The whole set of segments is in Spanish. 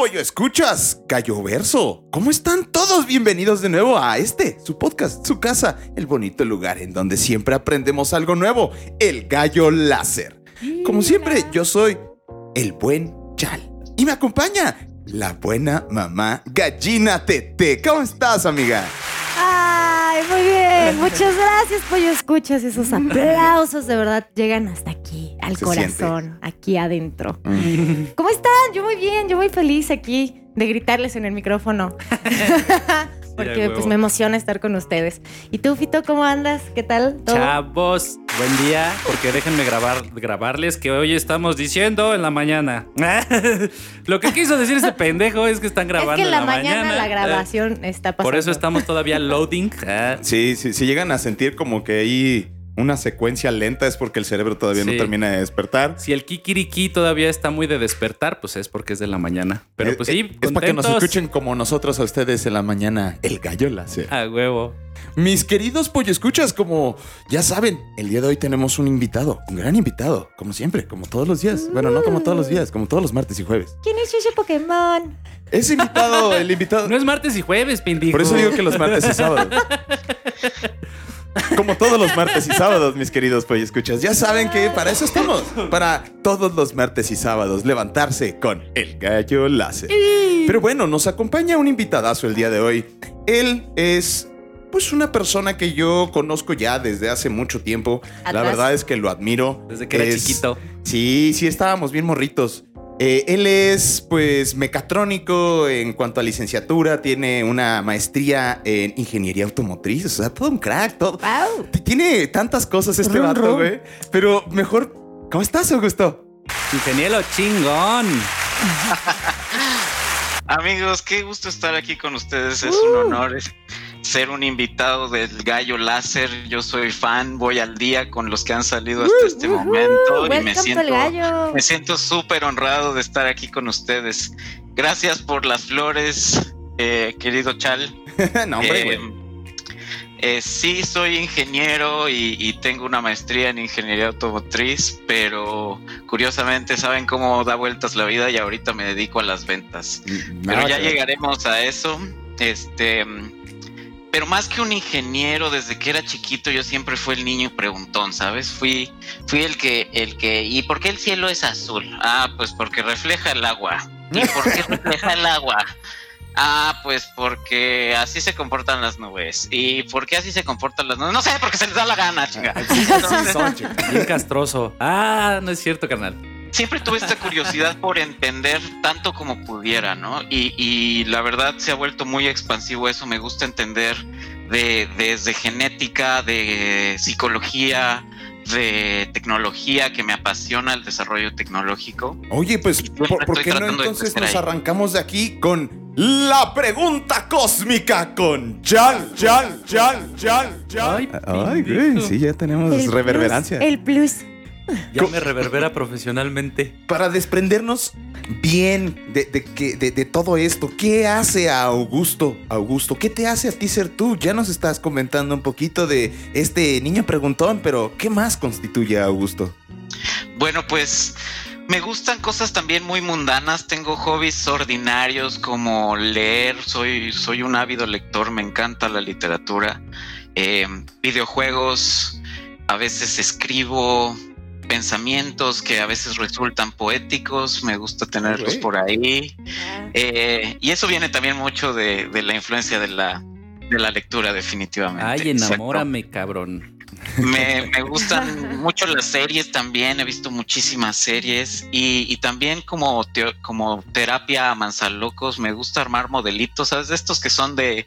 pollo escuchas, gallo verso. ¿Cómo están todos? Bienvenidos de nuevo a este, su podcast, su casa, el bonito lugar en donde siempre aprendemos algo nuevo, el gallo láser. Como siempre, yo soy el buen Chal. Y me acompaña la buena mamá gallina Tete. ¿Cómo estás, amiga? Ay, muy bien. Muchas gracias, Pollo Escuchas. Esos aplausos de verdad llegan hasta aquí, al Se corazón, aquí adentro. ¿Cómo están? Yo muy bien, yo muy feliz aquí de gritarles en el micrófono. Porque pues me emociona estar con ustedes. ¿Y tú, Fito, cómo andas? ¿Qué tal? ¿Todo? Chavos, buen día, porque déjenme grabar, grabarles que hoy estamos diciendo en la mañana. Lo que quiso decir ese pendejo es que están grabando es que en la, mañana, la Eh, grabación está pasando. Por eso estamos todavía loading. Ah, Sí, sí, si llegan a sentir como que hay una secuencia lenta es porque el cerebro todavía no termina de despertar. Si el kikiriki todavía está muy de despertar, pues es porque es de la mañana. Pero Eh, pues eh, sí, es para que nos escuchen como nosotros a ustedes en la mañana, el gallo láser. A huevo. Mis queridos pollo escuchas, como ya saben, el día de hoy tenemos un invitado, un gran invitado, como siempre, como todos los días. Bueno, no como todos los días, como todos los martes y jueves. ¿Quién es ese Pokémon? Ese invitado, el invitado. No es martes y jueves, pendejo. Por eso digo que los martes y sábados. Como todos los martes y sábados, mis queridos pollo escuchas. Ya saben que para eso estamos. Para todos los martes y sábados levantarse con el gallo láser. Pero bueno, nos acompaña un invitadazo el día de hoy. Él es pues una persona que yo conozco ya desde hace mucho tiempo. La verdad es que lo admiro. Desde que era chiquito. Sí, sí, estábamos bien morritos. Eh, él es, pues, mecatrónico en cuanto a licenciatura, tiene una maestría en ingeniería automotriz, o sea, todo un crack, todo. ¡Wow! Tiene tantas cosas este Rum, vato, güey. Pero mejor, ¿cómo estás, Augusto? Ingeniero chingón. Amigos, qué gusto estar aquí con ustedes. Es un honor es- ser un invitado del Gallo Láser. Yo soy fan, voy al día con los que han salido hasta este momento y me siento me siento súper honrado de estar aquí con ustedes. Gracias por las flores, eh, querido Chal. no, hombre, Eh, eh, sí, soy ingeniero y, y tengo una maestría en ingeniería automotriz, pero curiosamente saben cómo da vueltas la vida y ahorita me dedico a las ventas. Pero No, ya llegaremos a eso. Este, mm, pero más que un ingeniero, desde que era chiquito, yo siempre fui el niño preguntón, ¿sabes? Fui, fui el que, el que, ¿y por qué el cielo es azul? Ah, pues porque refleja el agua. ¿Y por qué refleja el agua? Ah, pues porque así se comportan las nubes. ¿Y por qué así se comportan las nubes? No sé, porque se les da la gana, chinga. Chico. Bien castroso. Ah, no es cierto, carnal. Siempre tuve esta curiosidad por entender tanto como pudiera, ¿no? Y, y la verdad se ha vuelto muy expansivo eso, me gusta entender de, desde genética, de psicología, de tecnología, que me apasiona el desarrollo tecnológico. Oye, pues, ¿por, qué no entonces nos ahí. arrancamos de aquí con la pregunta cósmica con Chal, Chal, Chal, Chal, Chal? Ay, pendejo. ya tenemos El reverberancia. plus, el plus. Ya me reverbera profesionalmente. Para desprendernos bien de, de que- de- de todo esto, ¿qué hace a Augusto? Augusto, ¿qué te hace a ti ser tú? Ya nos estás comentando un poquito de este niño preguntón, pero ¿qué más constituye a Augusto? Bueno, pues me gustan cosas también muy mundanas. Tengo hobbies ordinarios como leer. Soy, soy un ávido lector. Me encanta la literatura. Eh, videojuegos. A veces escribo pensamientos que a veces resultan poéticos. Me gusta tenerlos por ahí. Eh, y eso viene también mucho de, de la influencia de la, de la lectura, definitivamente. Ay, Exacto. enamórame, cabrón. Me, me gustan mucho las series también, he visto muchísimas series y, y también como, teo- como terapia a manzalocos, me gusta armar modelitos, ¿sabes? De estos que son de,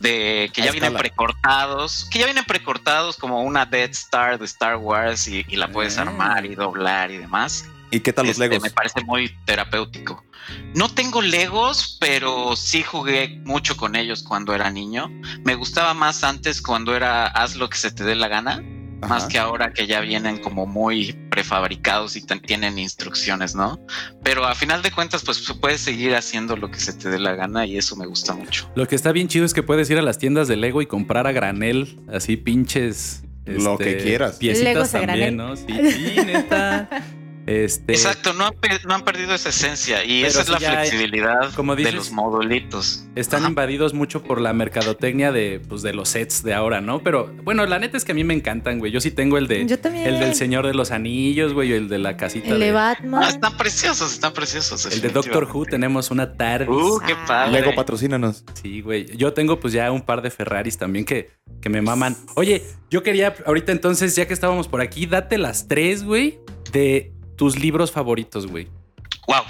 de que ya vienen precortados, que ya vienen precortados como una Death Star de Star Wars y, y la puedes Ah. armar y doblar y demás. ¿Y qué tal los Este, Legos? Me parece muy terapéutico. No tengo Legos, pero sí jugué mucho con ellos cuando era niño. Me gustaba más antes cuando era haz lo que se te dé la gana. Más que ahora que ya vienen como muy prefabricados y tienen instrucciones, ¿no? Pero a final de cuentas, pues puedes seguir haciendo lo que se te dé la gana y eso me gusta mucho. Lo que está bien chido es que puedes ir a las tiendas de Lego y comprar a granel, así pinches. este, Lo que quieras. Piecitas Legos a también, granel. ¿no? Sí, sí, neta. Este, Exacto, no han, pe- no han perdido esa esencia y esa es la flexibilidad como de los modulitos. Están Ajá. invadidos mucho por la mercadotecnia de, pues, de los sets de ahora, ¿no? Pero bueno, la neta es que a mí me encantan, güey. Yo sí tengo el de Yo también. el del Señor de los Anillos, güey, y el de la casita El de de, Batman. Ah, están preciosos, están preciosos. el de Doctor Who tenemos una tarde. Uh, qué Ah. padre. Lego patrocínanos. Sí, güey. Yo tengo pues ya un par de Ferraris también que, que me maman. Oye, yo quería ahorita entonces, ya que estábamos por aquí, date las tres, güey, de tus libros favoritos, güey. Wow,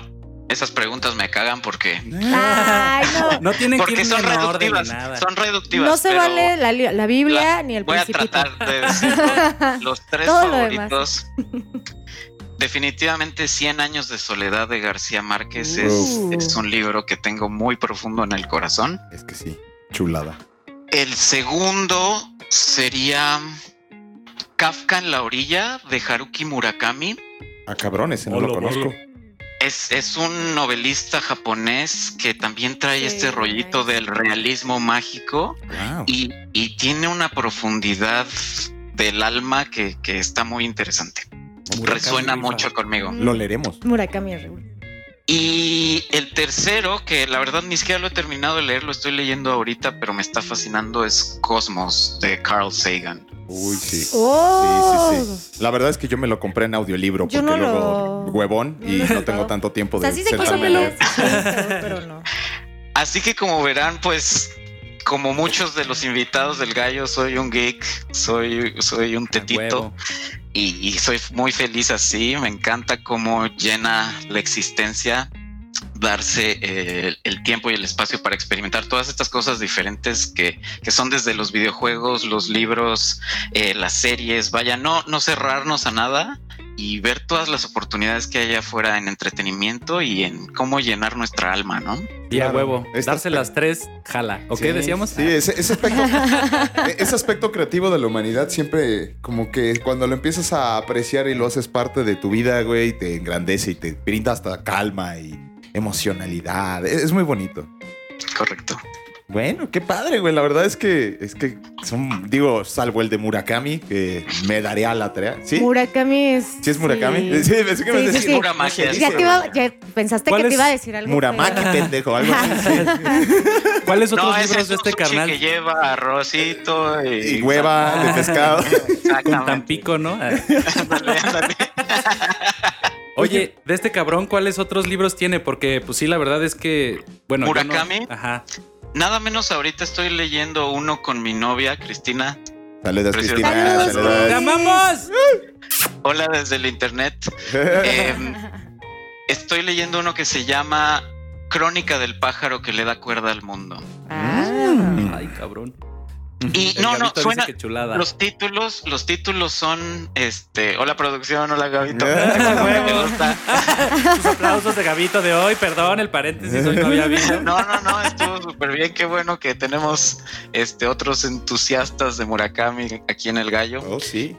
esas preguntas me cagan porque Ay, no. No tienen que porque ir son reductivas. nada. Son reductivas. No se vale la, la Biblia la- ni el Voy a tratar de decir los, los tres Todo favoritos. Definitivamente 100 años de soledad de García Márquez es, Uh. es un libro que tengo muy profundo en el corazón. Es que sí, chulada. El segundo sería Kafka en la orilla de Haruki Murakami. A cabrones, no lo conozco. Es, es un novelista japonés que también trae Sí, este rollito del realismo mágico Wow. y, y tiene una profundidad del alma que, que está muy interesante. Murakami Resuena rifa. mucho conmigo. Lo leeremos. Murakami es Raúl. Y el tercero, que la verdad ni siquiera lo he terminado de leer, lo estoy leyendo ahorita, pero me está fascinando, es Cosmos de Carl Sagan. Uy, sí. ¡Oh! Sí, sí, sí. La verdad es que yo me lo compré en audiolibro porque Yo no luego lo- huevón y no tengo tanto tiempo O sea, de sí leer. pero no. Así que como verán, pues como muchos de los invitados del gallo, soy un geek, soy, soy un A tetito huevo. Y, y soy muy feliz así. Me encanta cómo llena la existencia darse eh, el tiempo y el espacio para experimentar todas estas cosas diferentes que, que son desde los videojuegos, los libros, eh, las series, vaya, no, no cerrarnos a nada y ver todas las oportunidades que hay afuera en entretenimiento y en cómo llenar nuestra alma, ¿no? Y a huevo. Este Darse aspecto- las tres, jala. ¿O Sí, qué decíamos? Sí, ese, ese aspecto, e- ese aspecto creativo de la humanidad siempre como que cuando lo empiezas a apreciar y lo haces parte de tu vida, güey, te engrandece y te brinda hasta calma y emocionalidad. Es, es muy bonito. Correcto. Bueno, qué padre, güey. La verdad es que es que son, digo, salvo el de Murakami, que me daré a la tarea. ¿Sí? Murakami es. ¿Sí es Murakami? Sí, pensé que me Sí, sí, decías- sí. Pura magia. ¿cómo se Ya dice? te iba, ya pensaste ¿Cuál que te es iba a decir algo. Muramaki, pendejo, algo así. ¿Cuáles otros No, libros es de este carnal? que lleva arrocito y, Y hueva de pescado. Con. Tampico, ¿no? Oye, de este cabrón, ¿cuáles otros libros tiene? Porque, pues sí, la verdad es que. Bueno, no- ¿Murakami? Ajá. Nada menos ahorita estoy leyendo uno con mi novia, Cristina. Saludos, Precioso. Cristina. Saludos, Saludos. ¡Te amamos! Hola desde el internet. Eh, estoy leyendo uno que se llama Crónica del pájaro que le da cuerda al mundo. Ah. Ay, cabrón. Y El no, no, suena. que chulada. Los títulos, los títulos son este. Hola producción, hola Gabito. Ah, aplausos de Gabito de hoy, perdón, el paréntesis hoy no había visto. No, no, no, estuvo súper bien. Qué bueno que tenemos este otros entusiastas de Murakami aquí en el gallo. Oh, sí.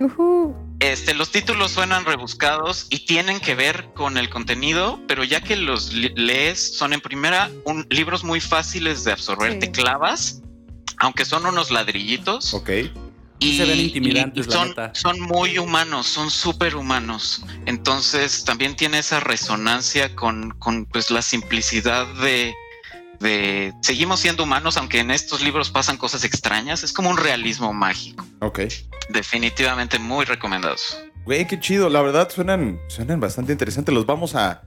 Este, los títulos suenan rebuscados y tienen que ver con el contenido, pero ya que los lees, son en primera un, libros muy fáciles de absorber, Sí. te clavas, aunque son unos ladrillitos. Ok. Y, se ven intimidantes, y son, neta. son muy humanos, son súper humanos. Entonces también tiene esa resonancia con, con pues, la simplicidad de, de... Seguimos siendo humanos, aunque en estos libros pasan cosas extrañas. Es como un realismo mágico. Ok. Definitivamente muy recomendados. Güey, qué chido. La verdad suenan, suenan bastante interesantes. Los vamos a.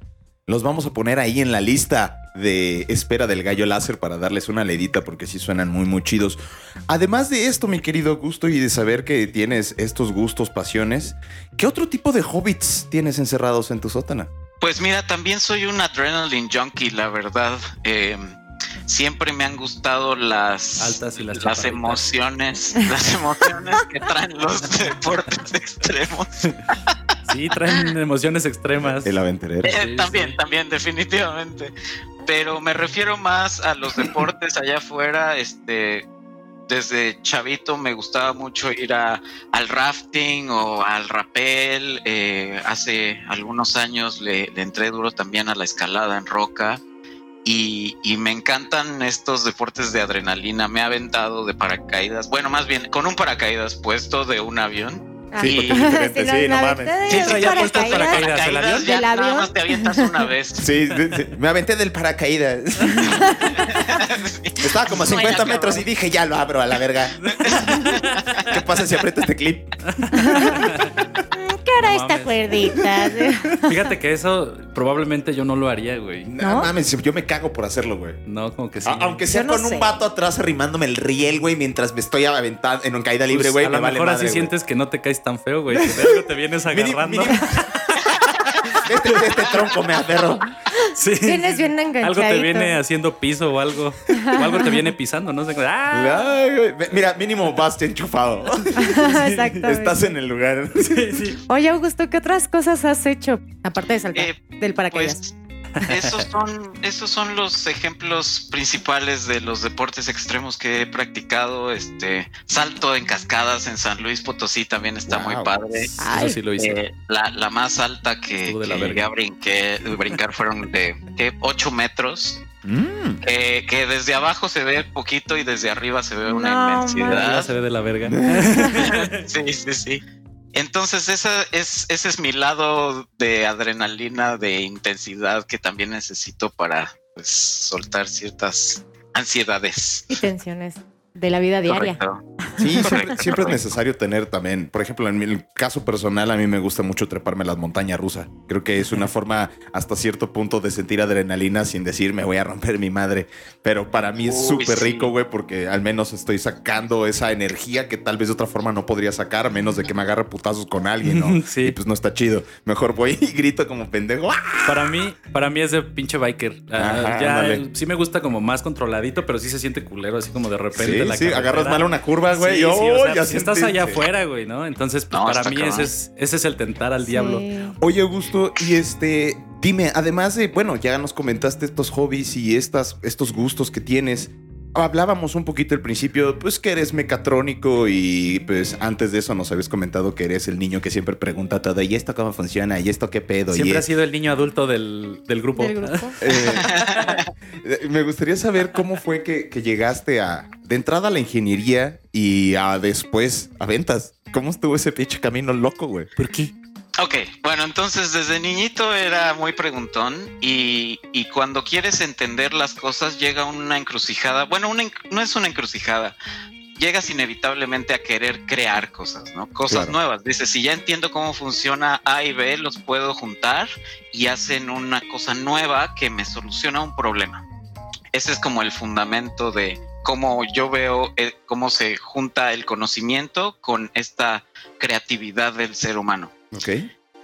Los vamos a poner ahí en la lista de espera del gallo láser para darles una leidita porque sí suenan muy, muy chidos. Además de esto, mi querido Gusto, y de saber que tienes estos gustos, pasiones, ¿qué otro tipo de hobbits tienes encerrados en tu sótana? Pues mira, también soy un adrenaline junkie, la verdad. Eh, siempre me han gustado las Altas y las emociones, las emociones que traen los deportes extremos. Sí, traen emociones extremas. El aventurero. Eh, Sí, también, sí. también, definitivamente. Pero me refiero más a los deportes allá afuera, este, desde chavito me gustaba mucho ir a, al rafting o al rappel. Eh, hace algunos años le, le entré duro también a la escalada en roca. Y, y me encantan estos deportes de adrenalina. Me ha aventado de paracaídas. Bueno, más bien con un paracaídas puesto de un avión. Sí, Y- porque es diferente, sí, no mames. Sí, traía puesto el paracaídas. ¿el avión? ya ¿Del nada más te avientas una vez. Sí, sí, sí. me aventé del paracaídas. Estaba como a 50 Bueno, metros y dije, ya lo abro a la verga. ¿Qué pasa si aprieto este clip? ¿Qué hará No esta cuerdita? Fíjate que eso probablemente yo no lo haría, güey. No, ¿No? mames, yo me cago por hacerlo, güey. No, como que sí. A- Aunque sea no con sé. un vato atrás arrimándome el riel, güey, mientras me estoy aventando en un caída libre, Pues, güey, a me lo vale mejor madre, así güey. sientes que no te caes tan feo, güey. Que de algo te vienes agarrando. Este, este tronco me aferro. Sí. Tienes bien Algo te viene haciendo piso o algo. O algo te viene pisando, no sé. ¡Ah! Mira, mínimo vas enchufado. Exactamente. Estás en el lugar. Sí, sí. Oye, Augusto, ¿qué otras cosas has hecho? Aparte de saltar Eh, del paracaídas. Pues esos son, esos son los ejemplos principales de los deportes extremos que he practicado. Este salto en cascadas en San Luis Potosí también está Wow. muy padre. Ay. Eso sí lo hice. Eh, la, la más alta que, de que verga. llegué a brinqué- brincar fueron de ¿qué? 8 metros. Mm. eh, que desde abajo se ve poquito y desde arriba se ve una No, Ya inmensidad. se ve de la verga. sí, sí, sí. Entonces, esa es, ese es mi lado de adrenalina, de intensidad que también necesito para pues, soltar ciertas ansiedades. Y tensiones de la vida diaria. Correcto. Sí, siempre, Correcto, siempre es correcto. necesario tener también, por ejemplo, en mi caso personal, a mí me gusta mucho treparme las montañas rusas. Creo que es una forma hasta cierto punto de sentir adrenalina sin decir me voy a romper mi madre. Pero para mí es súper sí. rico, güey, porque al menos estoy sacando esa energía que tal vez de otra forma no podría sacar, a menos de que me agarre putazos con alguien, ¿no? Sí. Y pues no está chido. Mejor voy y grito como pendejo. ¡Ah! Para mí, para mí es de pinche biker. Ah, Ajá, ya sí me gusta como más controladito, pero sí se siente culero, así como de repente Sí, la sí, carretera. agarras mal una curva, güey. Sí, sí, ¡oh! o sea, ya si estás allá afuera, güey, ¿no? Entonces, pues No, para mí ese es, ese es el tentar al diablo. Oye, Augusto, y este, dime, además de, bueno, ya nos comentaste estos hobbies y estas, estos gustos que tienes. Hablábamos un poquito al principio, pues que eres mecatrónico y pues antes de eso nos habías comentado que eres el niño que siempre pregunta todo, ¿y esto cómo funciona? ¿Y esto qué pedo? Siempre y ha sido el niño adulto del, del grupo. Del grupo. Eh, me gustaría saber cómo fue que, que llegaste a, de entrada a la ingeniería y a después a ventas. ¿Cómo estuvo ese pinche camino loco, güey? ¿Por qué? Ok, bueno, entonces desde niñito era muy preguntón y, y cuando quieres entender las cosas llega una encrucijada. Bueno, una no es una encrucijada. Llegas inevitablemente a querer crear cosas, ¿no? Cosas Claro. nuevas. Dices, si ya entiendo cómo funciona A y B, los puedo juntar y hacen una cosa nueva que me soluciona un problema. Ese es como el fundamento de cómo yo veo eh, cómo se junta el conocimiento con esta creatividad del ser humano. Ok.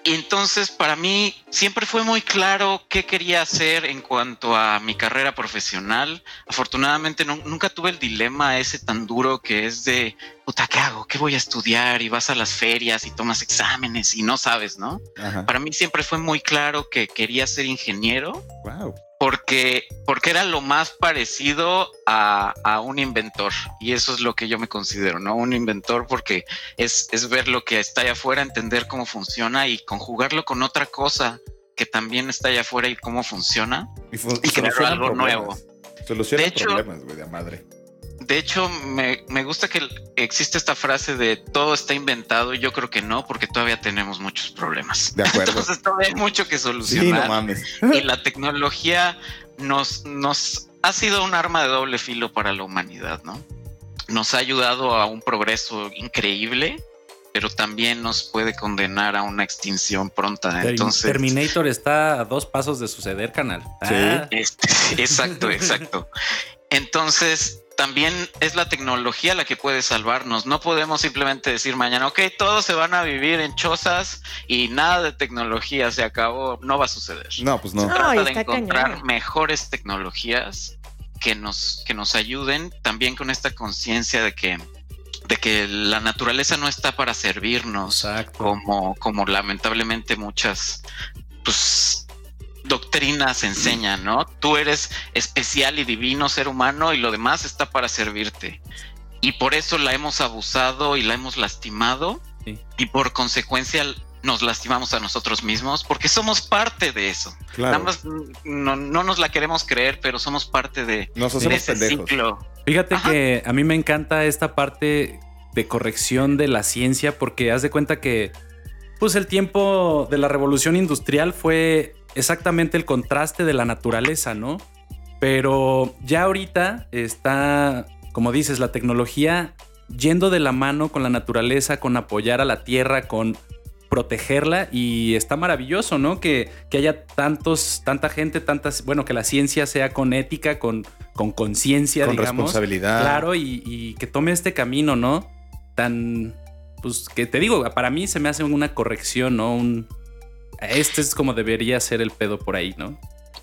Y entonces para mí siempre fue muy claro qué quería hacer en cuanto a mi carrera profesional. Afortunadamente nu- nunca tuve el dilema ese tan duro que es de, puta, ¿qué hago? ¿Qué voy a estudiar? Y vas a las ferias y tomas exámenes y no sabes, ¿no? Ajá. Para mí siempre fue muy claro que quería ser ingeniero Wow. Porque, porque era lo más parecido a, a un inventor. Y eso es lo que yo me considero, ¿no? Un inventor porque es, es ver lo que está allá afuera, entender cómo funciona y conjugarlo con otra cosa que también está allá afuera y cómo funciona. Y, fu- Y crear algo problemas. nuevo. Solucionan De hecho- problemas, güey, de madre. De hecho, me, me gusta que existe esta frase de todo está inventado y yo creo que no, porque todavía tenemos muchos problemas. De acuerdo. Entonces todavía hay mucho que Sí, solucionar. no mames. y la tecnología nos, nos ha sido un arma de doble filo para la humanidad, ¿no? Nos ha ayudado a un progreso increíble, pero también nos puede condenar a una extinción pronta. Entonces, Terminator está a dos pasos de suceder, canal. Sí. Ah, este, exacto, exacto. Entonces, también es la tecnología la que puede salvarnos. No podemos simplemente decir mañana, ok, todos se van a vivir en chozas y nada de tecnología se acabó. No va a suceder. No, pues no. Se No, trata de encontrar cañón. mejores tecnologías que nos, que nos ayuden también con esta conciencia de que, de que la naturaleza no está para servirnos Exacto. como, como lamentablemente muchas pues, doctrinas enseñan, ¿no? Tú eres especial y divino ser humano y lo demás está para servirte. y por eso la hemos abusado y la hemos lastimado Sí. y por consecuencia nos lastimamos a nosotros mismos porque somos parte de eso. Claro. Nada más no, no nos la queremos creer, pero somos parte de, Nos de hacemos ese pendejos. ciclo. Fíjate Ajá. que a mí me encanta esta parte de corrección de la ciencia porque haz de cuenta que pues el tiempo de la revolución industrial fue exactamente el contraste de la naturaleza, ¿no? Pero ya ahorita está, como dices, la tecnología yendo de la mano con la naturaleza, con apoyar a la tierra, con protegerla y está maravilloso, ¿no? Que, que haya tantos, tanta gente, tantas, bueno, que la ciencia sea con ética, con con conciencia, Con digamos. responsabilidad. Claro, y, y que tome este camino, ¿no? Tan, pues que te digo, para mí se me hace una corrección, ¿no? Un, este es como debería ser el pedo por ahí, ¿no?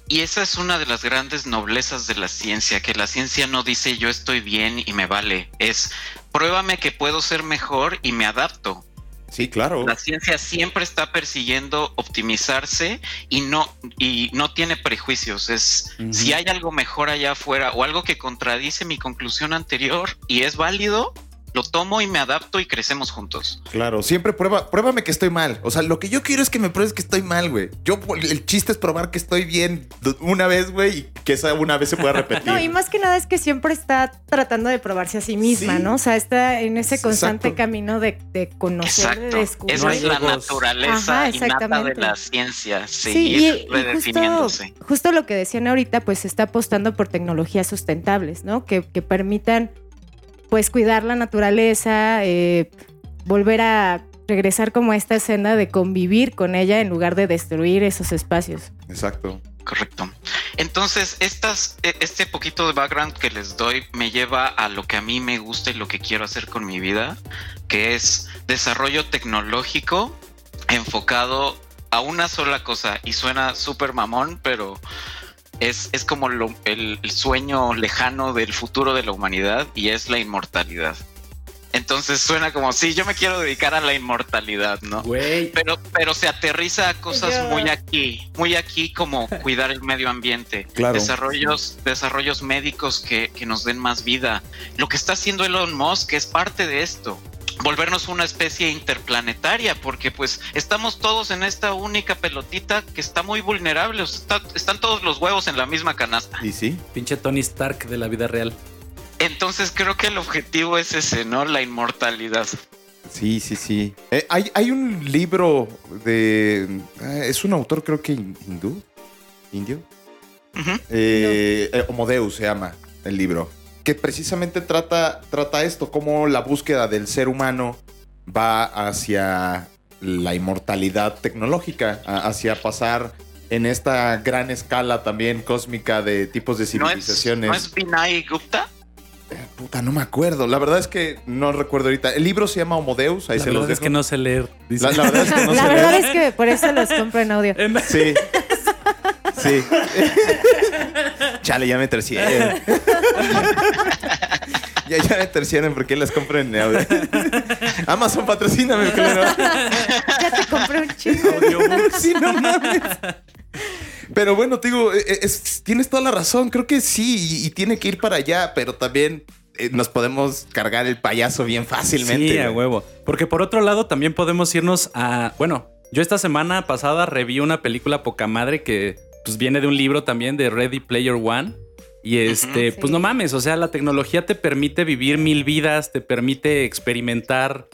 Y esa es una de las grandes noblezas de la ciencia, que la ciencia no dice yo estoy bien y me vale, es pruébame que puedo ser mejor y me adapto. Sí, claro. La ciencia siempre está persiguiendo optimizarse y no y no tiene prejuicios. Es si hay algo mejor allá afuera o algo que contradice mi conclusión anterior y es válido, lo tomo y me adapto y crecemos juntos. Claro, siempre prueba, pruébame que estoy mal. O sea, lo que yo quiero es que me pruebes que estoy mal, güey. Yo, el chiste es probar que estoy bien una vez, güey, y que esa una vez se pueda repetir. No, y más que nada es que siempre está tratando de probarse a sí misma, Sí. ¿no? O sea, está en ese Exacto. constante camino de, de conocer, de descubrir. Esa es la naturaleza Ajá, innata de la ciencia. Sí, Seguir y, y justo, redefiniéndose. justo lo que decían ahorita, pues se está apostando por tecnologías sustentables, ¿no? Que, que permitan, pues, cuidar la naturaleza, eh, volver a regresar como a esta senda de convivir con ella en lugar de destruir esos espacios. Exacto. Correcto. Entonces, estas, e- este poquito de background que les doy me lleva a lo que a mí me gusta y lo que quiero hacer con mi vida, que es desarrollo tecnológico enfocado a una sola cosa. Y suena súper mamón, pero es, es como lo- el, el sueño lejano del futuro de la humanidad y es la inmortalidad. Entonces suena como, sí, yo me quiero dedicar a la inmortalidad, ¿no? Pero, pero se aterriza a cosas muy aquí, muy aquí como cuidar el medio ambiente, Claro. desarrollos, desarrollos médicos que, que nos den más vida. Lo que está haciendo Elon Musk es parte de esto. Volvernos una especie interplanetaria, porque pues estamos todos en esta única pelotita que está muy vulnerable. o sea, está- están todos los huevos en la misma canasta. ¿Y sí? Pinche Tony Stark de la vida real. Entonces creo que el objetivo es ese, ¿no? La inmortalidad. Sí, sí, sí. Eh, hay, hay un libro de... ah, es un autor creo que hin- hindú. ¿Indio? Ujú. Eh, eh, Homo Deus se llama el libro. Que precisamente trata, trata esto, cómo la búsqueda del ser humano va hacia la inmortalidad tecnológica, hacia pasar en esta gran escala también cósmica de tipos de ¿No es, civilizaciones. ¿No es Vinay Gupta? Puta, no me acuerdo. La verdad es que no recuerdo ahorita. El libro se llama Homo Deus, ahí La se los verdad es dejo. que no sé leer. dice. La, la verdad es que no la se verdad es que por eso los compro en audio. En- Sí. Sí. Chale, ya me terciaron. ya, ya me terciaron porque las compro en audio. Amazon, patrocíname, claro. Ya te compré un chingo. Sí, no mames. Pero bueno, te digo, eh, es- tienes toda la razón. Creo que sí, y, y tiene que ir para allá, pero también eh, nos podemos cargar el payaso bien fácilmente. Sí, a huevo. Porque por otro lado también podemos irnos a... Bueno, yo esta semana pasada reví una película poca madre que pues viene de un libro también de Ready Player One. Y este, pues no mames, o sea, la tecnología te permite vivir mil vidas, te permite experimentar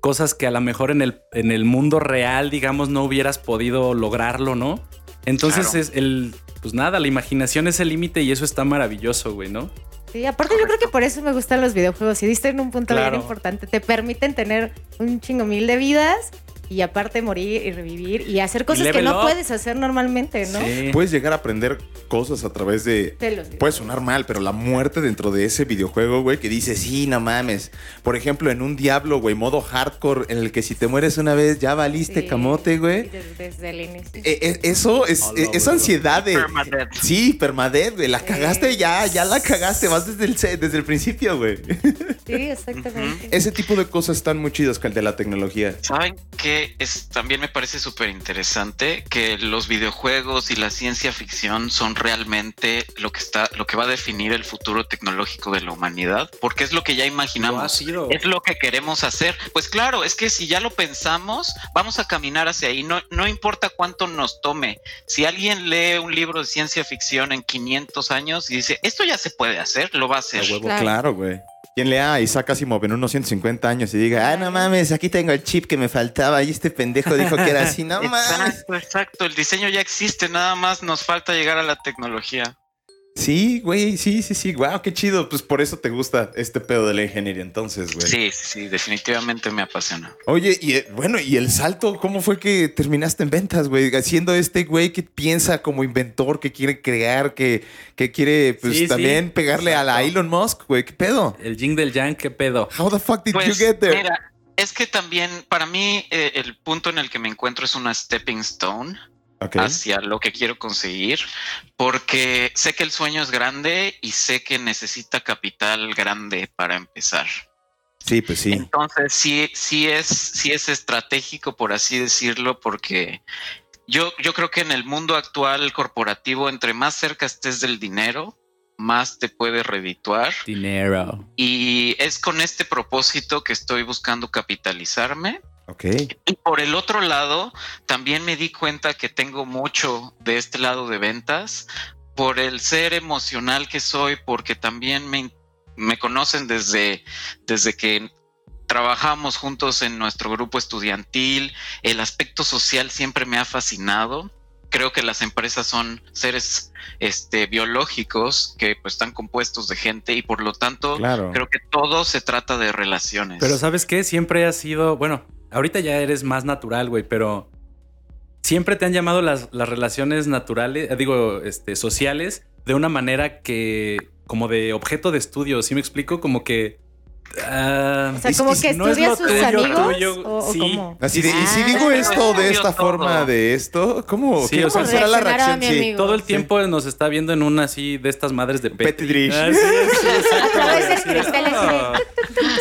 cosas que a lo mejor en el, en el mundo real, digamos, no hubieras podido lograrlo, ¿no? Entonces Claro. es el, pues nada, la imaginación es el límite y eso está maravilloso, güey, ¿no? Sí, aparte yo creo que por eso me gustan los videojuegos. Y diste en un punto Claro. bien importante. Te permiten tener un chingo mil de vidas y aparte morir y revivir y hacer cosas que no up. puedes hacer normalmente, ¿no? Sí. Puedes llegar a aprender cosas a través de. Los Puede sonar mal, pero la muerte dentro de ese videojuego, güey, que dice, sí, no mames. Por ejemplo, en un Diablo, güey, modo hardcore, en el que si te mueres una vez ya valiste Sí. camote, güey. Desde, desde el inicio. Eh, eh, eso es, güey. ansiedad de. Permadeath. Sí, permadeath, güey. La Sí. cagaste ya, ya la cagaste. Vas desde el, se- desde el principio, güey. Sí, exactamente. Ese tipo de cosas están muy chidas, Cal, de la tecnología. ¿Saben qué que es, también me parece súper interesante que los videojuegos y la ciencia ficción son realmente lo que está, lo que va a definir el futuro tecnológico de la humanidad, porque es lo que ya imaginamos, es lo que queremos hacer. Pues claro, es que si ya lo pensamos, vamos a caminar hacia ahí. No, no importa cuánto nos tome. Si alguien lee un libro de ciencia ficción en 500 años y dice esto ya se puede hacer, lo va a hacer. claro, güey. Quien lea Isaac Asimov en unos 150 años y diga, ah, no mames, aquí tengo el chip que me faltaba y este pendejo dijo que era así, no mames. Exacto, exacto. El diseño ya existe, nada más nos falta llegar a la tecnología. Sí, güey, sí, sí, sí. Wow, qué chido. Pues por eso te gusta este pedo de la ingeniería, entonces, güey. Sí, sí, definitivamente me apasiona. Oye, y eh, bueno, y el salto, ¿cómo fue que terminaste en ventas, güey? Siendo este güey que piensa como inventor, que quiere crear, que, que quiere, pues también pegarle a la Elon Musk, güey. ¿Qué pedo? El Jing del Yang, ¿qué pedo? How the fuck did you pues, get there? Mira, es que también para mí eh, el punto en el que me encuentro es una stepping stone hacia lo que quiero conseguir, porque sé que el sueño es grande y sé que necesita capital grande para empezar. Sí, pues sí. Entonces sí, sí es, sí es estratégico, por así decirlo, porque yo, yo creo que en el mundo actual corporativo, entre más cerca estés del dinero, más te puede redituar. Dinero. Y es con este propósito que estoy buscando capitalizarme y por el otro lado, también me di cuenta que tengo mucho de este lado de ventas por el ser emocional que soy, porque también me, me conocen desde, desde que trabajamos juntos en nuestro grupo estudiantil. El aspecto social siempre me ha fascinado. Creo que las empresas son seres este, biológicos que pues, están compuestos de gente y por lo tanto creo que todo se trata de relaciones. Pero sabes qué, siempre ha sido, bueno, ahorita ya eres más natural, güey, pero siempre te han llamado las, relaciones naturales, eh, digo, este, sociales, de una manera que, como de objeto de estudio, ¿sí me explico? Como que... Uh, o sea, como que no estudia sus amigos. o, sí. Así de, y si digo ah, esto de esta forma, de esto, ¿cómo, sí, o sea, será la reacción? Sí. Todo el tiempo nos está viendo en una así de estas madres de Petri. Ah,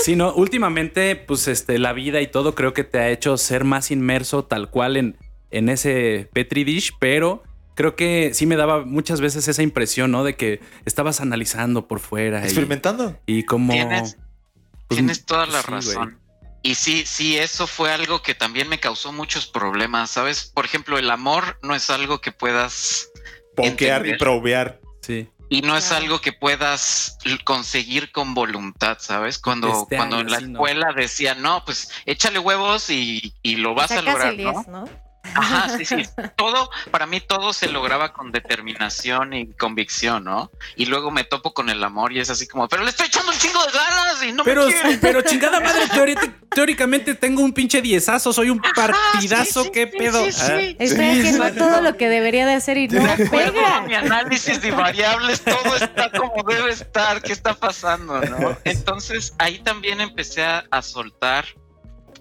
Sí, no, últimamente, pues este, la vida y todo creo que te ha hecho ser más inmerso tal cual en, en ese Petri dish, pero creo que sí me daba muchas veces esa impresión, ¿no? De que estabas analizando por fuera. Experimentando. Y, como... Tienes, pues, tienes toda la razón. Y sí, sí, eso fue algo que también me causó muchos problemas, ¿sabes? Por ejemplo, el amor no es algo que puedas... Ponquear y provear. Sí. Y no es algo que puedas conseguir con voluntad, ¿sabes? Cuando, este cuando en la escuela decía, no, pues échale huevos y, y lo vas a lograr, ¿no? Ajá, sí, sí. Todo, para mí todo se lograba con determinación y convicción, ¿no? Y luego me topo con el amor y es así como, pero le estoy echando un chingo de ganas y no pero, me quiere. Pero chingada madre, teóricamente tengo un pinche diezazo, soy un partidazo, ¿qué pedo? Sí, Estoy haciendo todo lo que debería de hacer y no pega. Mi análisis de variables, todo está como debe estar, ¿qué está pasando, no? Entonces ahí también empecé a soltar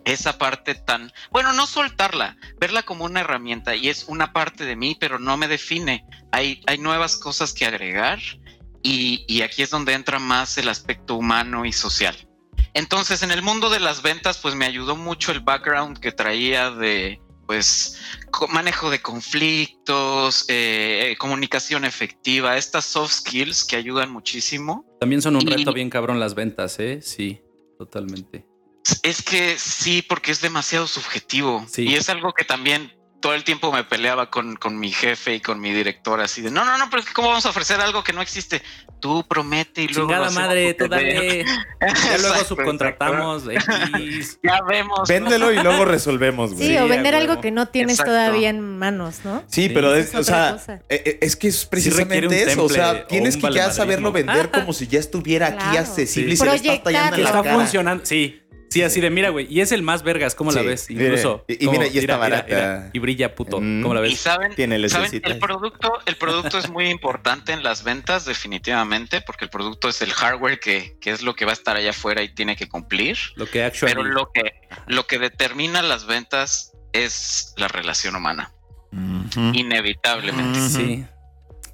esa parte tan, bueno, no soltarla, verla como una herramienta y es una parte de mí, pero no me define. Hay, hay nuevas cosas que agregar y, y aquí es donde entra más el aspecto humano y social. Entonces, en el mundo de las ventas, pues me ayudó mucho el background que traía de, pues, manejo de conflictos, eh, comunicación efectiva, estas soft skills que ayudan muchísimo. También son un reto bien cabrón las ventas, ¿eh? Sí, totalmente. Es que sí, porque es demasiado subjetivo. Y es algo que también todo el tiempo me peleaba con, con, mi jefe y con mi director así de no, no, no, pero ¿cómo vamos a ofrecer algo que no existe? Tú promete y luego. Chingada madre, tú dale. ya luego subcontratamos. ya vemos. Véndelo y luego resolvemos, güey. Sí, o vender algo que no tienes todavía en manos, ¿no? Sí, pero es, o sea, e, e, es que es precisamente eso. O sea, tienes que ya saberlo vender como si ya estuviera aquí accesible y se le está tallando la está funcionando. Sí. Sí, así de mira, güey. Y es el más vergas, ¿cómo la ves? Incluso. y, mira, y está barata. y brilla puto. Mm. ¿Cómo la ves? Y saben, Tiene el, el producto, el producto es muy importante en las ventas, definitivamente, porque el producto es el hardware que, que, es lo que va a estar allá afuera y tiene que cumplir. Lo que actually... Pero lo que, lo que determina las ventas es la relación humana. Inevitablemente. Sí.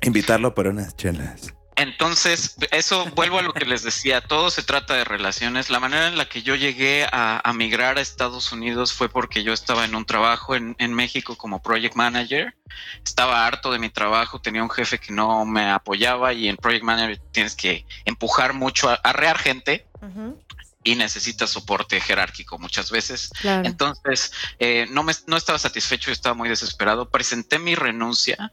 Invitarlo por unas chelas. Entonces, eso vuelvo a lo que les decía, todo se trata de relaciones. La manera en la que yo llegué a, a migrar a Estados Unidos fue porque yo estaba en un trabajo en, en, México como project manager. Estaba harto de mi trabajo, tenía un jefe que no me apoyaba y en project manager tienes que empujar mucho, a, arrear gente. Uh -huh y necesita soporte jerárquico muchas veces. Claro. Entonces, eh, no, me, no estaba satisfecho, estaba muy desesperado. Presenté mi renuncia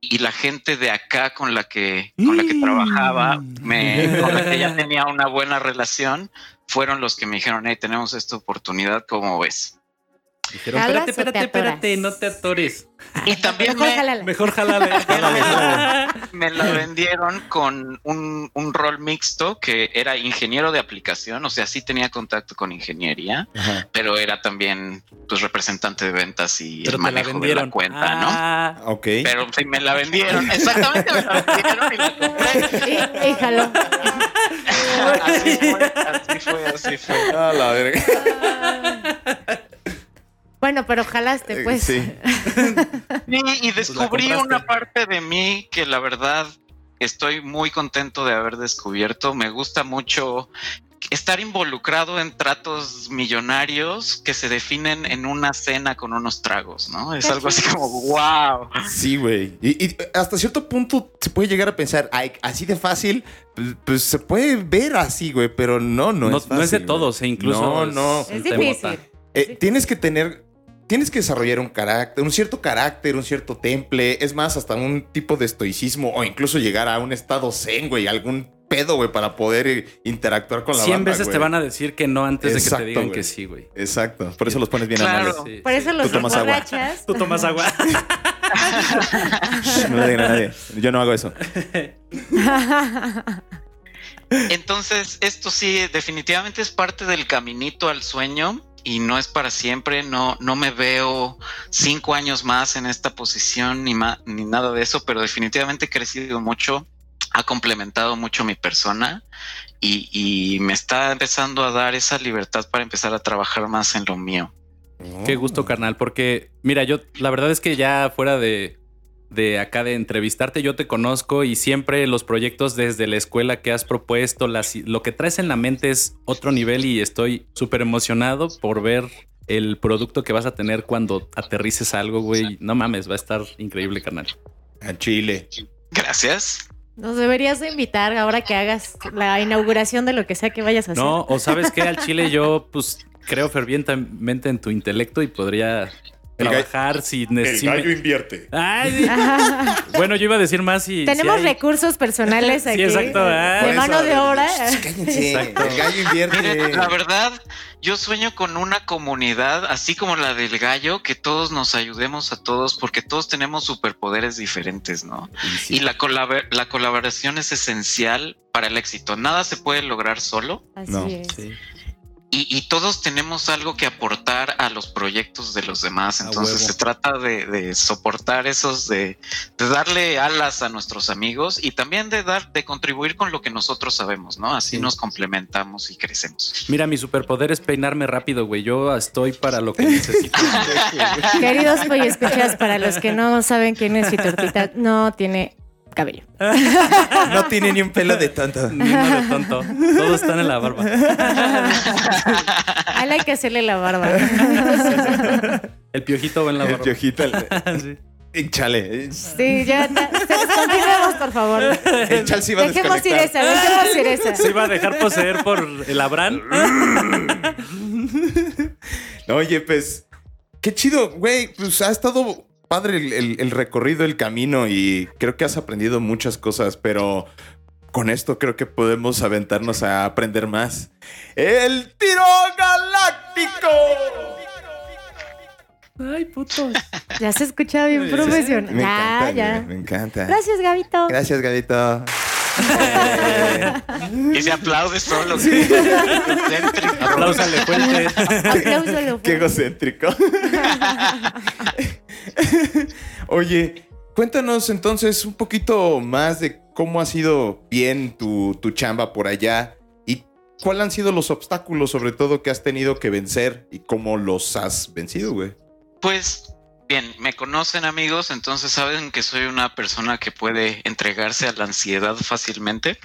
y la gente de acá con la que, con la que trabajaba, me, con la que ya tenía una buena relación, fueron los que me dijeron, hey, tenemos esta oportunidad, ¿cómo ves? Dijeron, espérate, espérate, espérate, no te atores. Y también mejor me, jalala. Mejor jalale. me la vendieron con un, un, rol mixto que era ingeniero de aplicación, o sea, sí tenía contacto con ingeniería, Ajá. pero era también pues representante de ventas y pero el manejo de la cuenta, ah, ¿no? Ok. Pero sí me la vendieron, exactamente me la vendieron y la compré. Y, y jaló. así fue, así fue, así fue. A la verga. Bueno, pero jalaste, pues. Sí. Sí, y descubrí compraste. una parte de mí que la verdad estoy muy contento de haber descubierto. Me gusta mucho estar involucrado en tratos millonarios que se definen en una cena con unos tragos, ¿no? Es algo así como, wow. Sí, güey. Y, y hasta cierto punto se puede llegar a pensar, ay, así de fácil, pues, pues se puede ver así, güey, pero no, no, No, es fácil. no es de todos, e incluso. No, no. Es te difícil. Eh. Tienes que tener, tienes que desarrollar un carácter, un cierto carácter, un cierto temple, es más, hasta un tipo de estoicismo o incluso llegar a un estado zen, güey, algún pedo, güey, para poder eh, interactuar con la 100 banda, veces güey. te van a decir que no antes de que te digan güey. que sí, güey. Exacto, por eso los pones bien Claro. a Sí, Por sí. eso los Tú tomas agua. Tú tomas agua. No le digan a nadie. Yo no hago eso. Entonces, esto sí, definitivamente es parte del caminito al sueño y no es para siempre. No, no me veo cinco años más en esta posición ni, ma- ni nada de eso, pero definitivamente he crecido mucho, ha complementado mucho mi persona y, y me está empezando a dar esa libertad para empezar a trabajar más en lo mío. Qué gusto, carnal, porque mira, yo la verdad es que ya fuera de, de acá de entrevistarte, yo te conozco y siempre los proyectos desde la escuela que has propuesto, las, lo que traes en la mente es otro nivel y estoy súper emocionado por ver el producto que vas a tener cuando aterrices algo, güey. No mames, va a estar increíble, carnal. A Chile. Gracias. Nos deberías de invitar ahora que hagas la inauguración de lo que sea que vayas a hacer. No, o sabes que al Chile yo pues creo fervientemente en tu intelecto y podría El gallo- trabajar si necesito. invierte. Ay, sí. Bueno, yo iba a decir más y. Tenemos si hay- recursos personales Sí, aquí. exacto, ah. De Por mano de obra. Cállense. Exacto. El gallo invierte. La verdad, yo sueño con una comunidad así como la del gallo, que todos nos ayudemos a todos, porque todos tenemos superpoderes diferentes, ¿no? Sí. Y la, colabor- la colaboración es esencial para el éxito. Nada se puede lograr solo Así No. es. Sí. Y, y todos tenemos algo que aportar a los proyectos de los demás. Entonces se trata de, de soportar esos, de, de darle alas a nuestros amigos y también de dar, de contribuir con lo que nosotros sabemos, ¿no? Así Sí. nos complementamos y crecemos. Mira, mi superpoder es peinarme rápido, güey. Yo estoy para lo que necesito. Queridos escuchas, para los que no saben quién es Fitortita, no tiene cabello. No tiene ni un pelo de tonto. Ni uno de tonto. Todos están en la barba. A él hay que hacerle la barba. El piojito va en la El barba. piojito. el- Sí. el Chale. Sí, ya. Continuemos, por favor. El chal se iba a Dejemos ir esa, dejemos ir esa. Se iba a dejar poseer por el Abraham. Oye, pues, qué chido, güey. Pues ha estado padre el, el- el recorrido, el camino y creo que has aprendido muchas cosas, pero con esto creo que podemos aventarnos a aprender más. ¡El tiro galáctico! Ay, puto. Ya se escucha bien profesional. Me Ya, encanta, ya. me encanta. Gracias, Gabito. Gracias, Gavito. Y se aplaude solo. qué egocéntrico. Apláusale fuerte. Aplauso de Qué egocéntrico. Oye, cuéntanos entonces un poquito más de cómo ha sido bien tu, tu chamba por allá y cuáles han sido los obstáculos, sobre todo, que has tenido que vencer y cómo los has vencido, güey. Pues bien, me conocen amigos, entonces saben que soy una persona que puede entregarse a la ansiedad fácilmente.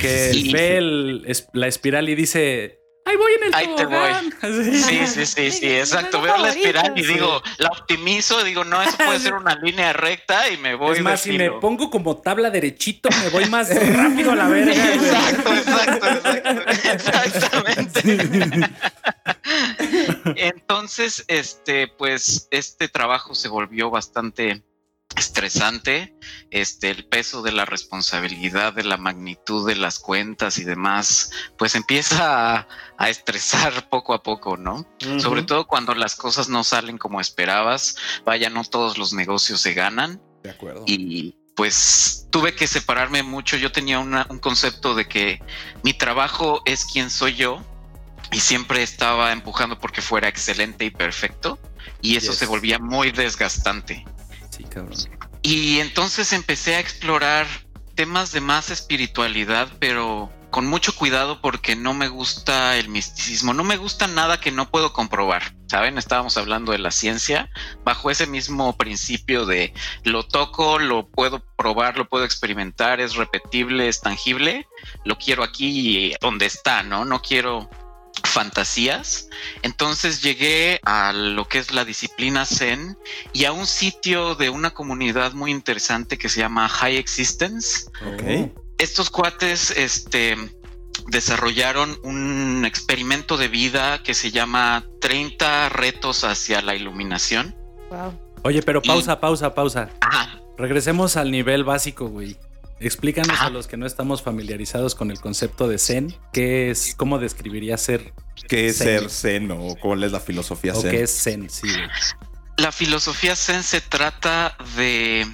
Que Sí. ve el- la espiral y dice, ¡ay, voy en el Ahí te tobogán". Sí, sí, sí, sí, exacto. Veo la espiral y digo, la optimizo, digo, no, eso puede ser una línea recta y me voy Es más, si me pongo como tabla derechito, me voy más rápido a la verga. Exacto, exacto, exacto. Exactamente. Entonces, este, pues, este trabajo se volvió bastante estresante. Este, el peso de la responsabilidad, de la magnitud de las cuentas y demás, pues empieza a, a estresar poco a poco, ¿no? Sobre todo cuando las cosas no salen como esperabas. Vaya, no todos los negocios se ganan De acuerdo. y pues tuve que separarme mucho. Yo tenía una- un concepto de que mi trabajo es quien soy yo y siempre estaba empujando porque fuera excelente y perfecto y eso Yes. se volvía muy desgastante. Y entonces empecé a explorar temas de más espiritualidad, pero con mucho cuidado porque no me gusta el misticismo, no me gusta nada que no puedo comprobar. Saben, estábamos hablando de la ciencia bajo ese mismo principio de lo toco, lo puedo probar, lo puedo experimentar, es repetible, es tangible, lo quiero aquí donde está, ¿no? No quiero fantasías. Entonces llegué a lo que es la disciplina Zen y a un sitio de una comunidad muy interesante que se llama High Existence. Ok. Estos cuates, este, desarrollaron un experimento de vida que se llama 30 retos hacia la iluminación. Wow. Oye, pero pausa, pausa, pausa. Ajá. Regresemos al nivel básico, güey. Explícanos Ajá. a los que no estamos familiarizados con el concepto de Zen, ¿qué es, cómo describiría ser ¿Qué es Zen. ser zen o cuál es la filosofía o zen? qué es Zen? Sí. La filosofía Zen se trata de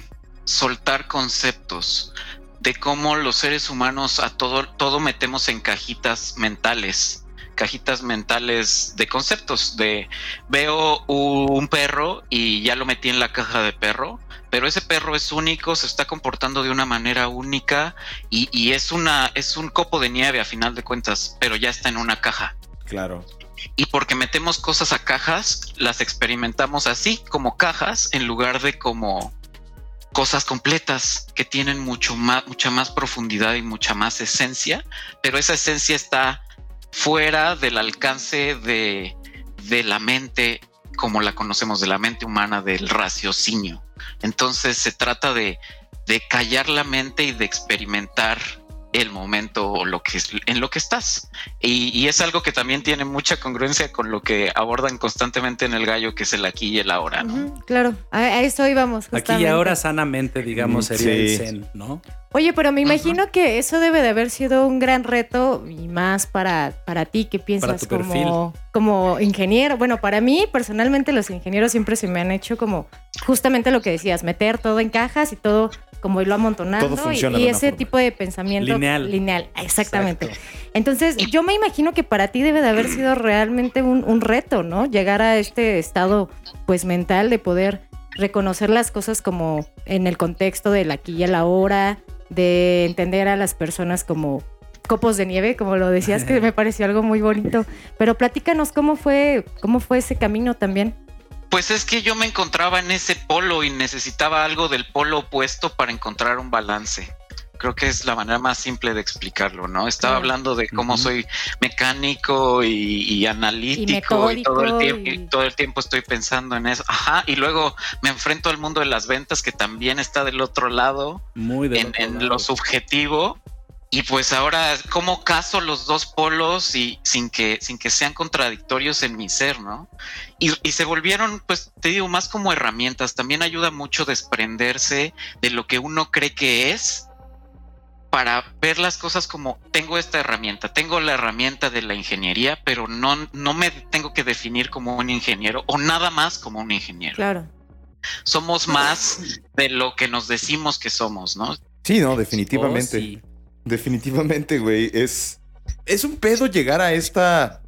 soltar conceptos, de cómo los seres humanos a todo, todo metemos en cajitas mentales, cajitas mentales de conceptos, de veo un perro y ya lo metí en la caja de perro, pero ese perro es único, se está comportando de una manera única y, y es una, es un copo de nieve a final de cuentas, pero ya está en una caja Claro. y porque metemos cosas a cajas, las experimentamos así como cajas en lugar de como cosas completas que tienen mucho más, mucha más profundidad y mucha más esencia, pero esa esencia está fuera del alcance de, de la mente como la conocemos, de la mente humana, del raciocinio. Entonces se trata de, de callar la mente y de experimentar el momento o lo que es, en lo que estás. Y, y es algo que también tiene mucha congruencia con lo que abordan constantemente en el gallo, que es el aquí y el ahora, ¿no? Claro, a, a eso íbamos. Aquí y ahora sanamente, digamos, sería sí. el Zen, ¿no? Oye, pero me imagino que eso debe de haber sido un gran reto y más para, para ti, que piensas como, como ingeniero. Bueno, para mí, personalmente, los ingenieros siempre se me han hecho como justamente lo que decías, meter todo en cajas y todo como irlo amontonando. Todo y, ese forma. tipo de pensamiento Lineal. lineal. Exactamente. Exacto. Entonces, yo me imagino que para ti debe de haber sido realmente un, un reto, ¿no? Llegar a este estado, pues, mental de poder reconocer las cosas como en el contexto del aquí y el ahora, de entender a las personas como copos de nieve, como lo decías, que me pareció algo muy bonito. Pero platícanos cómo fue, cómo fue ese camino también. Pues es que yo me encontraba en ese polo y necesitaba algo del polo opuesto para encontrar un balance. Creo que es la manera más simple de explicarlo, ¿no? Estaba Claro. hablando de cómo soy mecánico y, y analítico y, todo el tiempo y- y todo el tiempo estoy pensando en eso. Ajá, y luego me enfrento al mundo de las ventas que también está del otro lado Muy de en, en lo subjetivo. Y pues ahora, ¿cómo caso los dos polos y sin que, sin que sean contradictorios en mi ser, no? Y, y se volvieron, pues te digo, más como herramientas. También ayuda mucho desprenderse de lo que uno cree que es para ver las cosas como tengo esta herramienta, tengo la herramienta de la ingeniería, pero no, no me tengo que definir como un ingeniero o nada más como un ingeniero. Claro. Somos más de lo que nos decimos que somos, ¿no? Sí, no, definitivamente. Oh, sí. Definitivamente, güey. Es, es un pedo llegar a esta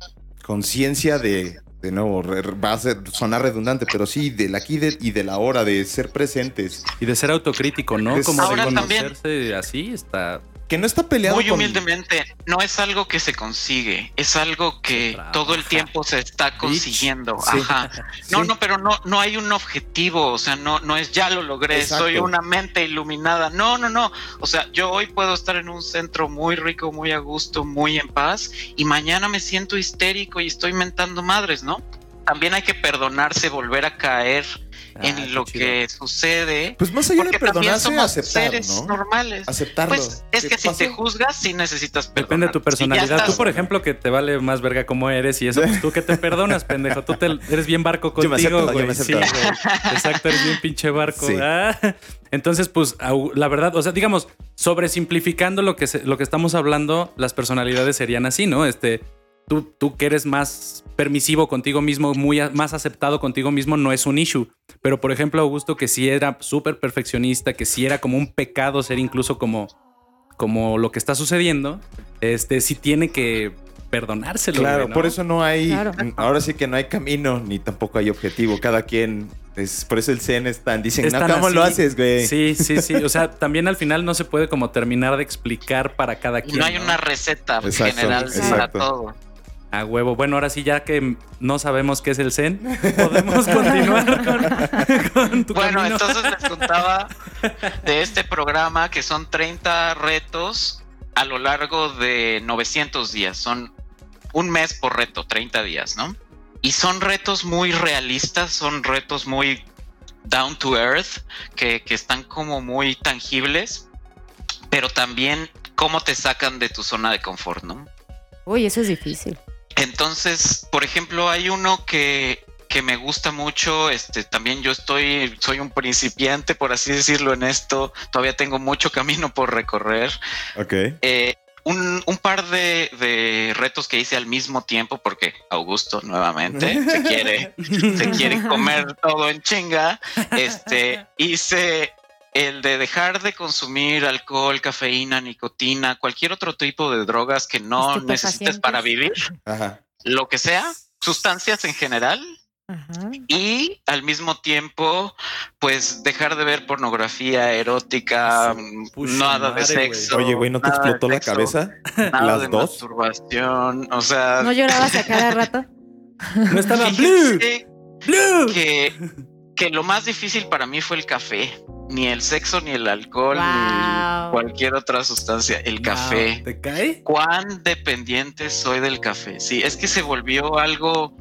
conciencia de, de nuevo, re- va a ser, sonar redundante, pero sí, del aquí de- y de la hora, de ser presentes. Y de ser autocrítico, ¿no? Es- Como de Ahora también- conocerse así está que no está peleado Muy con- humildemente, no es algo que se consigue, es algo que trabaja. todo el tiempo se está consiguiendo. Sí. Ajá. No, Sí. no, pero no, no hay un objetivo, o sea, no, no es ya lo logré, Exacto. soy una mente iluminada. No, no, no. O sea, yo hoy puedo estar en un centro muy rico, muy a gusto, muy en paz, y mañana me siento histérico y estoy mentando madres, ¿no? También hay que perdonarse, volver a caer Ah, en lo chido. que sucede. Pues más allá de perdonarse, aceptar, seres ¿no? normales. Aceptarlo. Pues es ¿Qué que si te juzgas, sí necesitas perdonar. Depende de tu Si personalidad. estás- Tú, por ejemplo, que te vale más verga como eres y eso, pues tú que te perdonas, pendejo. Tú te- eres bien barco Yo me contigo, yo güey. me Sí, güey. Exacto, eres bien pinche barco. Sí. Ah. Entonces, pues, la verdad, o sea, digamos, sobresimplificando lo que, se- lo que estamos hablando, las personalidades serían así, ¿no? Este, tú, tú que eres más permisivo contigo mismo, muy a- más aceptado contigo mismo, no es un issue. Pero, por ejemplo, Augusto, que sí era súper perfeccionista, que sí era como un pecado ser incluso como, como lo que está sucediendo, este, sí tiene que perdonárselo. Claro, por eso no hay. Claro. Ahora sí que no hay camino ni tampoco hay objetivo. Cada quien. Es, por eso el Zen es tan. Dicen, Es no, tan ¿cómo así. lo haces, güey? Sí, sí, sí. O sea, también al final no se puede como terminar de explicar para cada Y quien. no hay una receta Exacto, general para todo. A huevo. Bueno, ahora sí, ya que no sabemos qué es el Zen, podemos continuar con, con tu Bueno, camino. entonces les contaba de este programa que son 30 retos a lo largo de 900 días. Son un mes por reto, 30 días, ¿no? Y son retos muy realistas, son retos muy down to earth, que, que están como muy tangibles, pero también cómo te sacan de tu zona de confort, ¿no? Uy, eso es difícil. Entonces, por ejemplo, hay uno que, que me gusta mucho. Este, también yo estoy, soy un principiante, por así decirlo, en esto. Todavía tengo mucho camino por recorrer. Ok. Eh, un, un par de, de retos que hice al mismo tiempo, porque Augusto nuevamente se quiere, se quiere comer todo en chinga. Este, hice el de dejar de consumir alcohol, cafeína, nicotina, cualquier otro tipo de drogas que no necesites para vivir Ajá. lo que sea, sustancias en general, Ajá. y al mismo tiempo, pues dejar de ver pornografía erótica, mm, Pucha nada madre, de sexo. Oye, güey, ¿no te explotó la sexo, cabeza? Nada ¿Las de dos? masturbación, o sea, ¿No llorabas a cada rato? No estaba blue, blue. que, que lo más difícil para mí fue el café. Ni el sexo, ni el alcohol, Wow. ni cualquier otra sustancia. El café. ¿Te cae? cuán dependiente soy del café. Sí, es que se volvió algo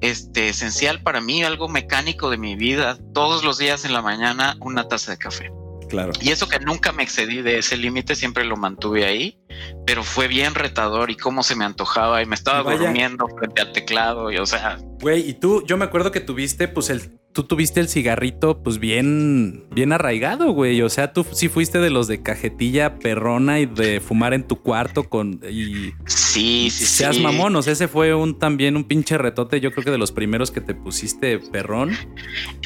este, esencial para mí, algo mecánico de mi vida. Todos los días en la mañana una taza de café. Claro. Y eso que nunca me excedí de ese límite, siempre lo mantuve ahí, pero fue bien retador y cómo se me antojaba y me estaba vaya. durmiendo frente al teclado y o sea, Güey, y tú, yo me acuerdo que tuviste, pues el, tú tuviste el cigarrito, pues bien, bien arraigado, güey. O sea, tú sí fuiste de los de cajetilla perrona y de fumar en tu cuarto con y sí, sí, sí. seas mamón. O sea, ese fue un también un pinche retote. Yo creo que de los primeros que te pusiste perrón.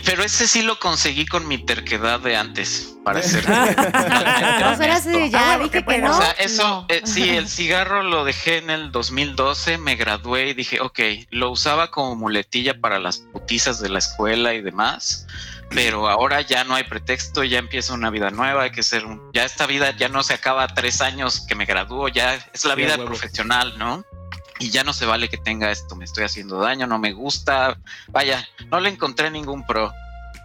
Pero ese sí lo conseguí con mi terquedad de antes, para ser. No serás de ya, dije que no. O sea, eso, No. eh, sí, el cigarro lo dejé en el 2012, me gradué y dije, ok, lo usaba como muletilla para las putizas de la escuela y demás, pero ahora ya no hay pretexto, ya empieza una vida nueva, hay que ser un, ya esta vida ya no se acaba tres años que me gradúo, ya es la vida profesional, ¿no? Y ya no se vale que tenga esto, me estoy haciendo daño, no me gusta, vaya, no le encontré ningún pro.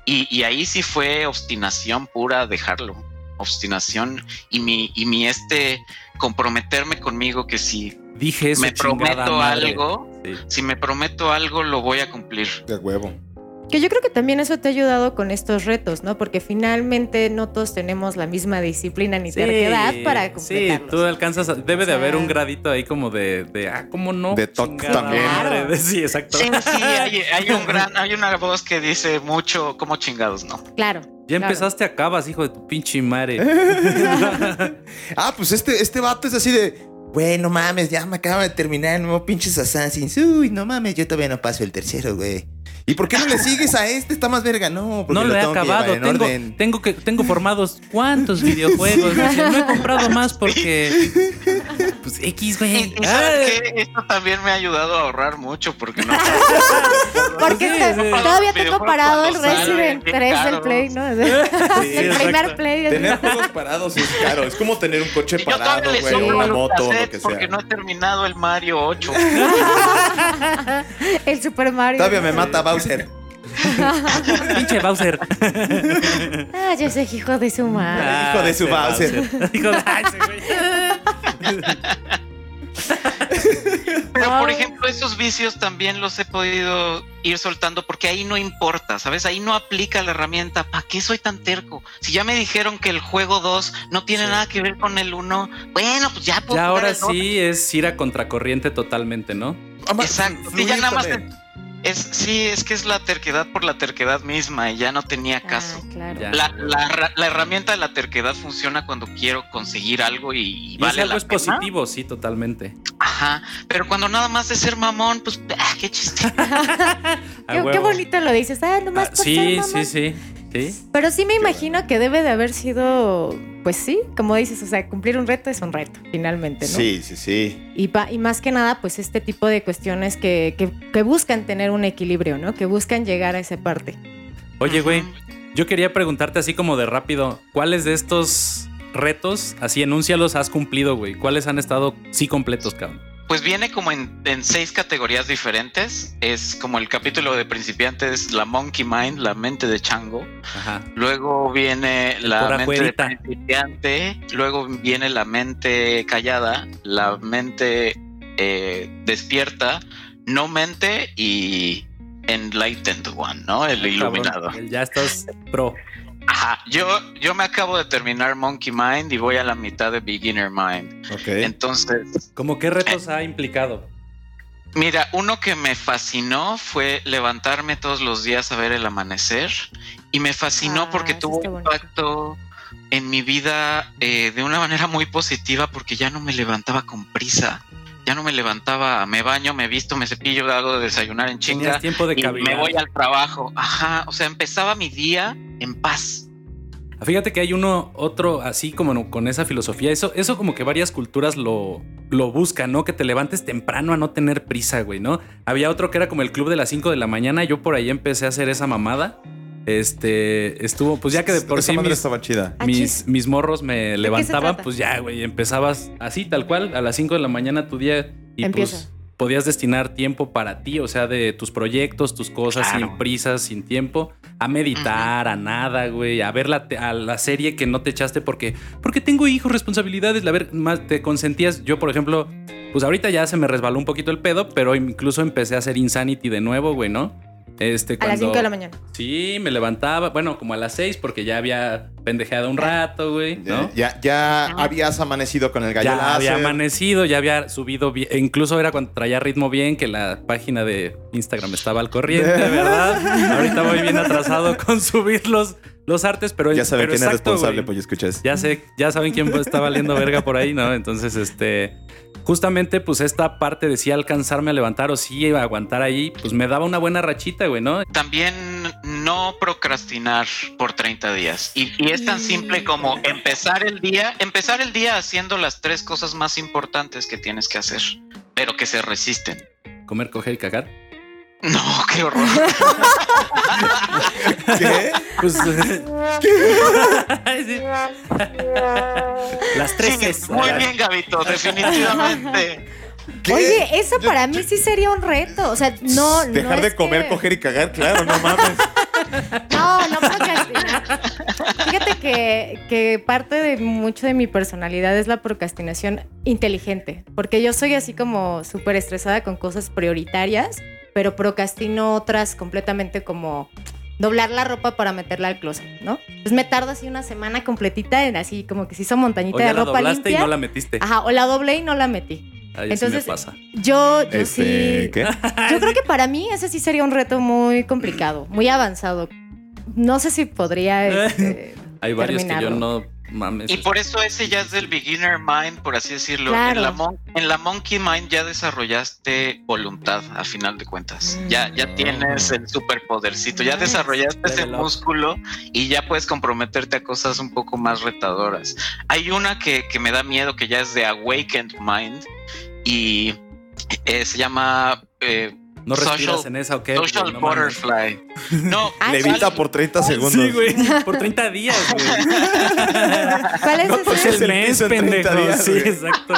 Y, y ahí sí fue obstinación pura dejarlo, obstinación y mi, y mi este comprometerme conmigo que si Dije eso. me prometo madre. algo, Sí. si me prometo algo lo voy a cumplir. De huevo. Que yo creo que también eso te ha ayudado con estos retos, ¿no? Porque finalmente no todos tenemos la misma disciplina ni terquedad para Sí, completarlos. tú alcanzas. a- debe de O sea- haber un gradito ahí como de, de ah, ¿cómo no? De toc también. madre. De- Sí, exacto. Sí, sí, hay, hay un gran, hay una voz que dice mucho como chingados, ¿no? Claro. Ya claro. empezaste acabas, hijo de tu pinche madre. Ah, pues este, este vato es así de. Güey, no mames, ya me acaba de terminar el nuevo pinches Assassins. Uy, no mames, yo todavía no paso el tercero, güey. ¿Y por qué no le sigues a este? Está más verga. No, porque No lo he tengo acabado. Tengo, orden. tengo que tengo formados cuántos videojuegos. Dice, no he comprado más porque Pues X, güey. y ¿sabes qué? Esto también me ha ayudado a ahorrar mucho porque no. Porque Sí, sí. todavía tengo parado el Resident bien 3 del. Play, ¿no? el primer Play. Tener juegos parados es caro. Es como tener un coche yo parado, güey, sobro una moto o lo que porque sea. no he terminado el Mario 8. el Super Mario. Todavía me mata Bowser. Pinche Bowser. Ah, yo soy hijo de su madre. hijo de su Bowser. Hijo de. Pero por ejemplo, esos vicios también los he podido ir soltando porque ahí no importa, ¿sabes? Ahí no aplica la herramienta. ¿Para qué soy tan terco? Si ya me dijeron que el juego 2 no tiene Sí. nada que ver con el 1, bueno, pues ya puedo Ya ahora sí es ir a contracorriente totalmente, ¿no? Exacto. Sí, ya nada más Es, sí, es que es la terquedad por la terquedad misma y ya no tenía caso. Ah, claro. Ya. La, la la herramienta de la terquedad funciona cuando quiero conseguir algo y, y Y vale algo la es pena. positivo, sí, totalmente. Ajá, pero cuando nada más es ser mamón, pues, ah, qué chiste. Qué, bonito lo dices. Ah, nomás Ah, por ser sí, mamón. sí, sí, sí. Pero sí me imagino que debe de haber sido, pues sí, como dices, o sea, cumplir un reto es un reto, finalmente, ¿no? Sí, sí, sí. Y, pa- y más que nada, pues este tipo de cuestiones que, que, que buscan tener un equilibrio, ¿no? Que buscan llegar a esa parte. Oye, güey, yo quería preguntarte así como de rápido, ¿cuáles de estos retos, así enúncialos, has cumplido, güey? ¿Cuáles han estado sí completos, cabrón? Pues viene como en, en seis categorías diferentes. Es como el capítulo de principiantes, la Monkey Mind, la mente de Chango. Ajá. Luego viene la mente de principiante. Luego viene la mente callada, la mente eh, despierta, no mente y Enlightened One, ¿no? El iluminado. Cabrón, el ya estás pro. Ajá. Yo, yo me acabo de terminar Monkey Mind y voy a la mitad de Beginner Mind. Ok. Entonces, ¿Cómo qué retos ha implicado? Mira, uno que me fascinó fue levantarme todos los días a ver el amanecer y me fascinó Ah, porque tuvo un impacto en mi vida eh, de una manera muy positiva porque ya no me levantaba con prisa, ya no me levantaba, me baño, me visto, me cepillo, hago de desayunar en chinga tiempo de y me voy al trabajo. Ajá, o sea, empezaba mi día en paz. Fíjate que hay uno, otro así como con esa filosofía. Eso, eso como que varias culturas lo, lo buscan, ¿no? Que te levantes temprano a no tener prisa, güey, ¿no? Había otro que era como el club de las 5 de la mañana. Yo por ahí empecé a hacer esa mamada. Este, estuvo, pues ya que de por Esa sí madre mis, estaba chida. Ah, mis, morros me levantaban, pues ya, güey, empezabas así, tal cual, a las 5 de la mañana tu día y Empieza. pues podías destinar tiempo para ti, o sea, de tus proyectos, tus cosas, Claro. sin prisas, sin tiempo, a meditar, a nada, güey, a ver la, te- a la serie que no te echaste porque, porque tengo hijos, responsabilidades, a ver, más te consentías. Yo, por ejemplo, pues ahorita ya se me resbaló un poquito el pedo, pero incluso empecé a hacer Insanity de nuevo, güey, ¿no? Este, A las cuando- 5 de la mañana. Sí, me levantaba, bueno, como a las 6 porque ya había pendejeado un rato, güey, ¿no? Ya, ya Ajá. habías amanecido con el gallo Ya láser. había amanecido, ya había subido bien. e Incluso era cuando traía ritmo bien, que la página de Instagram estaba al corriente, ¿verdad? Ahorita voy bien atrasado con subir los, artes, pero Ya saben pero quién es responsable, pues escuchas. Ya sé, ya saben quién está valiendo verga por ahí, ¿no? Entonces, este. Justamente, pues esta parte de sí alcanzarme a levantar o sí iba a aguantar ahí, pues me daba una buena rachita, güey, ¿no? También no procrastinar por 30 días. Y, y es tan simple como empezar el día, empezar el día haciendo las tres cosas más importantes que tienes que hacer, pero que se resisten. Comer, coger y cagar. No, qué horror. ¿Qué? Pues. Sí. Las tres Sí, es. muy bien, Gabito, definitivamente. ¿Qué? Oye, eso para mí sí sería un reto. O sea, no. no Dejar de es comer, que- coger y cagar, claro, no mames. No, no procrastinar. Fíjate que, que parte de mucho de mi personalidad es la procrastinación inteligente, porque yo soy así como súper estresada con cosas prioritarias, pero procrastino otras completamente como doblar la ropa para meterla al closet, ¿no? Pues me tardo así una semana completita en así como que se hizo montañita O ya de la ropa doblaste limpia. y no la metiste. Ajá, o la doblé y no la metí. Ahí sí Entonces, me pasa. Yo, yo Este, sí. ¿Qué? Yo creo que para mí ese sí sería un reto muy complicado, muy avanzado. No sé si podría este, Hay varios que yo terminarlo. no, mames. Y por eso ese ya es del beginner mind, por así decirlo. Claro. En, la mon- en la monkey mind ya desarrollaste voluntad, a final de cuentas. Mm. Ya, ya tienes el superpodercito, ya Nice. desarrollaste ese músculo y ya puedes comprometerte a cosas un poco más retadoras. Hay una que, que me da miedo, que ya es de awakened mind y eh, se llama eh, no respiras social- en esa, ¿ok? Social No mames. Butterfly. No, Ah, Levita por 30 segundos. Sí, güey. Por 30 días, güey. ¿Cuál es No, pues ese? es el mes, piso en 30 pendejo. días, sí, güey. exacto.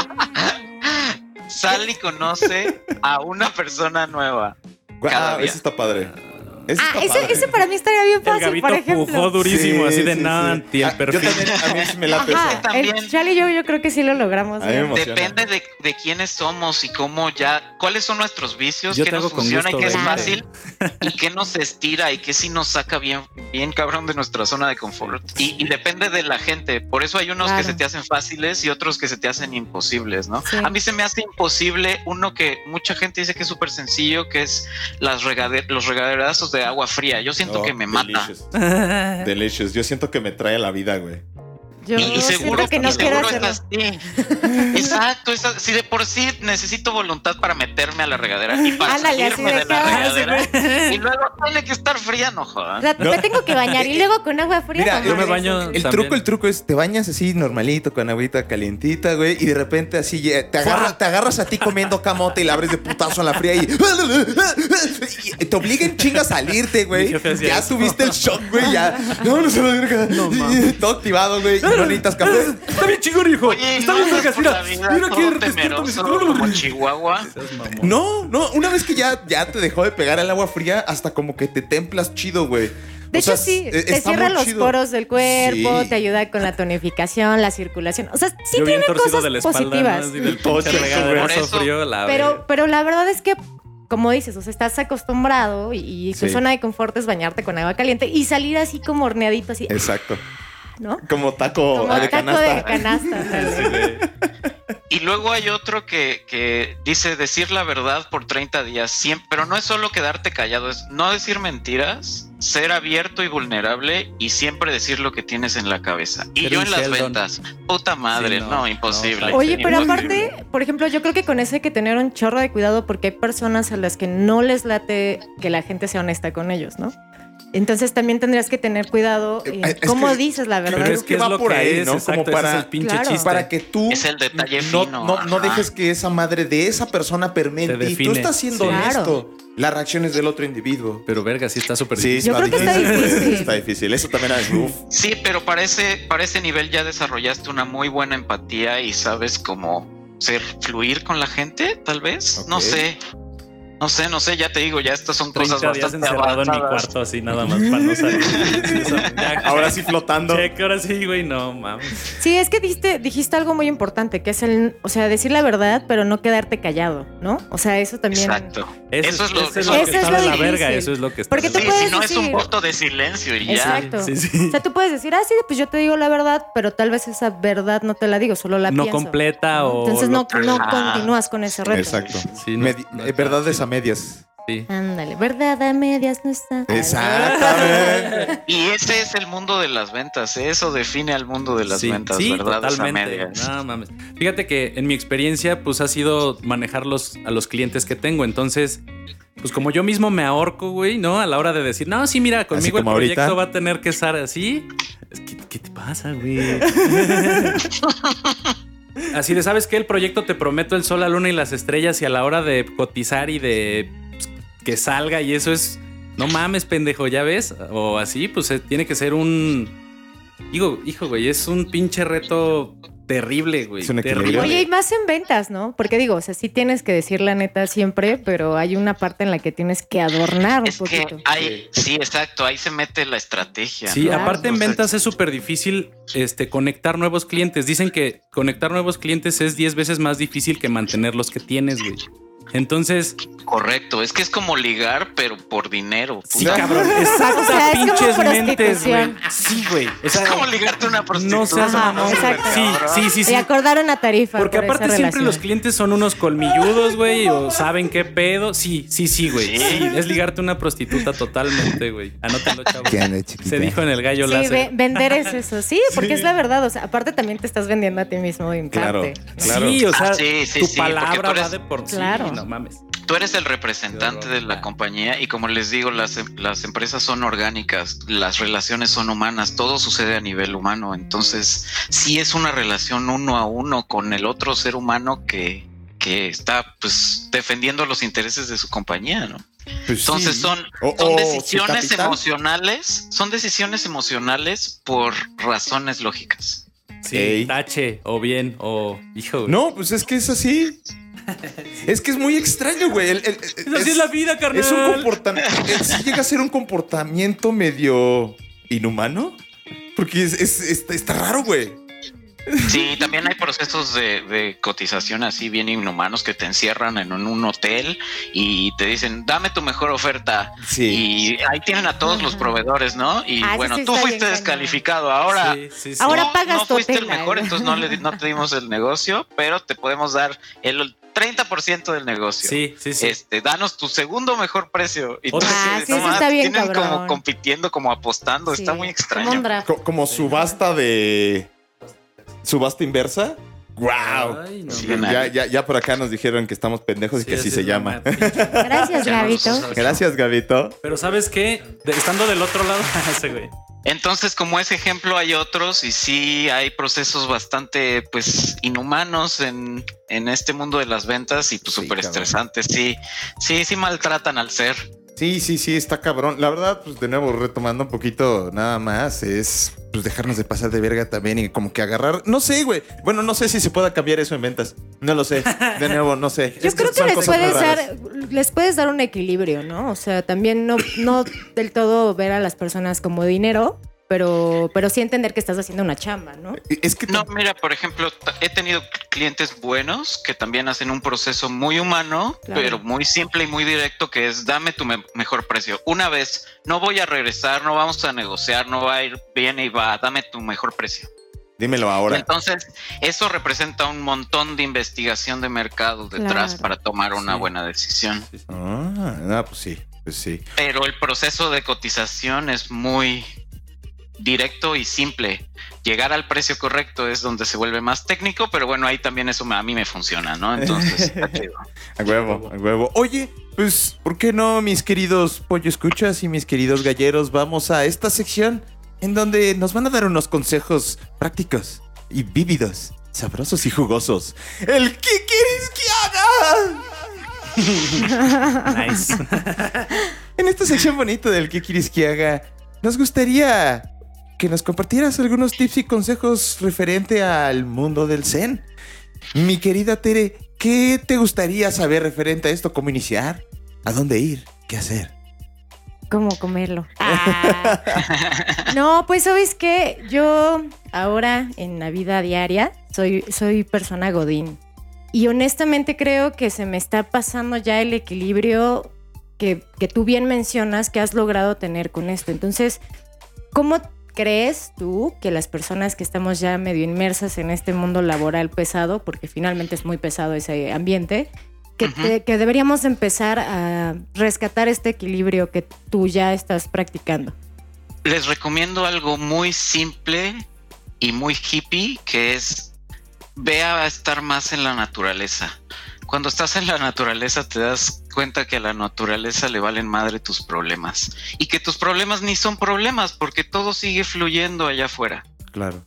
sale y conoce a una persona nueva. Ah, Cada día. ese está padre. Ese Ah, ese, para mí estaría bien fácil, por ejemplo. pujó durísimo, Sí, así de sí, nada, sí. anti el Ah, Yo perfil. también, a mí sí me late Ajá, esa. También. el Charlie y yo, yo creo que sí lo logramos. Depende de, de quiénes somos y cómo ya, cuáles son nuestros vicios, Yo qué te nos funciona y qué es fácil y qué nos estira y qué sí nos saca bien, bien cabrón de nuestra zona de confort. Y, y depende de la gente. Por eso hay unos Claro. que se te hacen fáciles y otros que se te hacen imposibles, ¿no? Sí. A mí se me hace imposible uno que mucha gente dice que es súper sencillo, que es las regade- los regaderazos de agua fría. Yo siento Oh, que me mata. delicious. Delicious. Yo siento que me trae a la vida, güey. Yo Y, y seguro que no seguro hacerlo. Exacto, si de por sí necesito voluntad para meterme a la regadera y para Ándale, así salirme de de la regadera y luego tiene que estar fría, no O jodas. sea, No. me tengo que bañar y luego con agua fría. Mira, yo me baño- El También. truco, el truco es te bañas así normalito con agüita calientita, güey, y de repente así ya- te agarras, te agarras a ti comiendo camote y la abres de putazo a la fría y, y te obligan chinga a salirte, güey. Ya tuviste el shock, güey, ya. No, no se lo. No, mames. Todo activado, güey. Necesitas café. Está bien chingón, hijo. Oye, Está no bien, vergas. por Mira, mira que despierto mi temeroso como Chihuahua. No, no, una vez que ya, ya te dejó de pegar el agua fría, hasta como que te templas chido, güey. De O sea, hecho, sí, e- te cierra los chido. poros del cuerpo, Sí. te ayuda con la tonificación, la circulación. O sea, sí Yo tiene cosas de la positivas. Pero, pero la verdad es que, como dices, o sea, estás acostumbrado y, y tu Sí. zona de confort es bañarte con agua caliente y salir así como horneadito, así, Exacto. ¿No? Como taco Como de taco canasta. de canasta. Sí, ándale. güey. Y luego hay otro que, que dice decir la verdad por 30 días, siempre, pero no es solo quedarte callado, es no decir mentiras, ser abierto y vulnerable y siempre decir lo que tienes en la cabeza. Y yo en las Sheldon. ventas, puta madre, Sí, no, no, imposible. no, Oye, pero Imposible. aparte, por ejemplo, yo creo que con eso hay que tener un chorro de cuidado porque hay personas a las que no les late que la gente sea honesta con ellos, ¿no? Entonces también tendrías que tener cuidado en Eh, es cómo que- dices la verdad. Pero es que es va lo por que ahí, es, ¿no? exacto, Como para- es el pinche Claro. chiste. Para que tú Es el detalle no, fino, no, dejes que esa madre de esa persona permee Te en ti. Tú estás siendo Sí. honesto. Las reacciones del otro individuo. Pero verga, sí está súper Sí, difícil. Yo creo que está difícil. está difícil. Eso también es uf. Sí, pero para ese, para ese nivel ya desarrollaste una muy buena empatía y sabes cómo ser fluir con la gente, tal vez. No sé. No sé, no sé, ya te digo, ya estas son 30 cosas días bastante encerrado en mi avanzadas. cuarto así nada más para no salir. Ya, Ahora sí flotando. Check, ahora sí, güey, no mames. Sí, es que dijiste, dijiste algo muy importante, que es el, o sea, decir la verdad, pero no quedarte callado, ¿no? O sea, eso también. Exacto. Eso, Eso es lo- eso eso que es está lo de la verga, eso es lo que está Porque Sí, puedes si no es un voto de silencio y ya. Exacto. Sí, sí. O sea, tú puedes decir, ah, sí, pues yo te digo la verdad, pero tal vez esa verdad no te la digo, solo la No pienso. completa o Entonces lo no, que- no continúas con ese reto. Exacto. Sí, no- Medi- medias. Sí. Ándale, verdad a medias no está. Exactamente. Y ese es el mundo de las ventas. ¿eh? Eso define al mundo de las Sí, ventas, sí, ¿verdad? A totalmente. medias. No mames. Fíjate que en mi experiencia, pues ha sido manejarlos a los clientes que tengo. Entonces, pues como yo mismo me ahorco, güey, ¿no? A la hora de decir, no, sí, mira, conmigo el proyecto ahorita. va a tener que estar así. Que, ¿Qué te pasa, güey? Así de, ¿sabes qué? El proyecto te prometo el sol, la luna y las estrellas y a la hora de cotizar y de pues, que salga y eso es, no mames, pendejo, ¿ya ves? O así, pues eh, tiene que ser un... Digo, hijo, güey, es un pinche reto terrible, güey. Es un equilibrio. terrible. Oye, y más en ventas, ¿no? Porque digo, o sea, sí tienes que decir la neta siempre, pero hay una parte en la que tienes que adornar un Es que poquito. hay, sí, exacto, ahí se mete la estrategia. Sí, ¿no? aparte en ventas es súper difícil este, conectar nuevos clientes. Dicen que conectar nuevos clientes es 10 veces más difícil que mantener los que tienes, güey. Entonces, Correcto, es que es como ligar, pero por dinero. sí, puta. cabrón. O Exacta sea, es como pinches mentes, güey. Sí, güey. O Es como ligarte a una prostituta. no seas Ajá, exacto. Sí, sí, sí, Y sí. acordaron a tarifa. Porque por esa aparte siempre relación. los clientes son unos colmilludos, güey, o saben qué pedo. Sí, sí, sí, güey. Sí. Sí, es ligarte a una prostituta totalmente, güey. Anótenlo, chavos. Se dijo en el gallo Sí, láser. ve- vender es eso, sí, porque es la verdad. O sea, aparte también te estás vendiendo a ti mismo en Claro, parte. ¿no? claro. Sí, o sea, Ah, sí, sí, tu sí, palabra eres- va de por sí. Claro. No mames. Tú eres el representante de la compañía y como les digo, las, em- las empresas son orgánicas, las relaciones son humanas, todo sucede a nivel humano. Entonces, sí es una relación uno a uno con el otro ser humano que, que está pues defendiendo los intereses de su compañía, ¿no? Pues Entonces sí. son, son decisiones emocionales, son decisiones emocionales por razones lógicas. Sí, Ey. tache, o bien, o hijo. No, pues es que es así. Es que es muy extraño, güey. El- el- Es así es la vida, carnal. Es un comportamiento. Sí llega a ser un comportamiento medio inhumano. Porque es, es- está, está raro, güey. Sí, también hay procesos de, de cotización así bien inhumanos que te encierran en un, un hotel y te dicen, dame tu mejor oferta. Sí. Y ahí tienen a todos los proveedores, ¿no? Y Ah, bueno, sí tú fuiste descalificado. Ahora, Sí, sí, sí. Ahora no, pagas no fuiste el mejor, ay. entonces no, le, no te dimos el negocio, pero te podemos dar el 30% del negocio. Sí, sí, sí. Este, danos tu segundo mejor precio. Y Otra- tú Ah, sí, no está bien, tienen cabrón. como compitiendo, como apostando. Sí, Está muy como extraño. un draft. Co- como subasta de. Subasta inversa. ¡Wow! Ay, no, Sí. Ya, ya, ya por acá nos dijeron que estamos pendejos y que así es se llama. Gracias, Gabito. Gracias, Gabito. Pero ¿sabes qué? De- estando del otro lado, ese güey. Entonces, como ese ejemplo, hay otros y sí hay procesos bastante, pues, inhumanos en, en este mundo de las ventas y pues súper estresantes. Sí, sí, sí maltratan al ser. Sí, sí, sí, está cabrón. La verdad, pues de nuevo, retomando un poquito nada más, es pues dejarnos de pasar de verga también y como que agarrar. No sé, güey. Bueno, no sé si se pueda cambiar eso en ventas. No lo sé. De nuevo, no sé. Yo Es creo que les puedes raras. dar, les puedes dar un equilibrio, ¿no? O sea, también no, no del todo ver a las personas como dinero, pero, pero sí entender que estás haciendo una chamba, ¿no? Es que No, mira, por ejemplo, he tenido clientes buenos que también hacen un proceso muy humano, Claro. pero muy simple y muy directo, que es dame tu me- mejor precio. Una vez, no voy a regresar, no vamos a negociar, no va a ir bien y va, dame tu mejor precio. dímelo ahora. Entonces, eso representa un montón de investigación de mercado detrás Claro. para tomar una Sí. buena decisión. Ah, no, pues sí, pues sí. Pero el proceso de cotización es muy directo y simple. Llegar al precio correcto es donde se vuelve más técnico, pero bueno, ahí también eso a mí me funciona, ¿no? Entonces, está chido. A huevo, a huevo. Oye, pues, ¿por qué no, mis queridos pollo escuchas y mis queridos galleros, vamos a esta sección en donde nos van a dar unos consejos prácticos y vívidos, sabrosos y jugosos? ¿El qué quieres que haga? Nice. En esta sección bonita del qué quieres que haga, nos gustaría que nos compartieras algunos tips y consejos referente al mundo del Zen. Mi querida Tere, ¿qué te gustaría saber referente a esto? ¿Cómo iniciar? ¿A dónde ir? ¿Qué hacer? ¿Cómo comerlo? Ah. No, pues sabes que yo ahora en la vida diaria soy, soy persona godín. Y honestamente creo que se me está pasando ya el equilibrio que, que tú bien mencionas que has logrado tener con esto. Entonces, ¿cómo crees tú que las personas que estamos ya medio inmersas en este mundo laboral pesado, porque finalmente es muy pesado ese ambiente, que, Ujú. te- que deberíamos empezar a rescatar este equilibrio que tú ya estás practicando? Les recomiendo algo muy simple y muy hippie, que es ve a estar más en la naturaleza. Cuando estás en la naturaleza te das cuenta que a la naturaleza le valen madre tus problemas y que tus problemas ni son problemas porque todo sigue fluyendo allá afuera. Claro.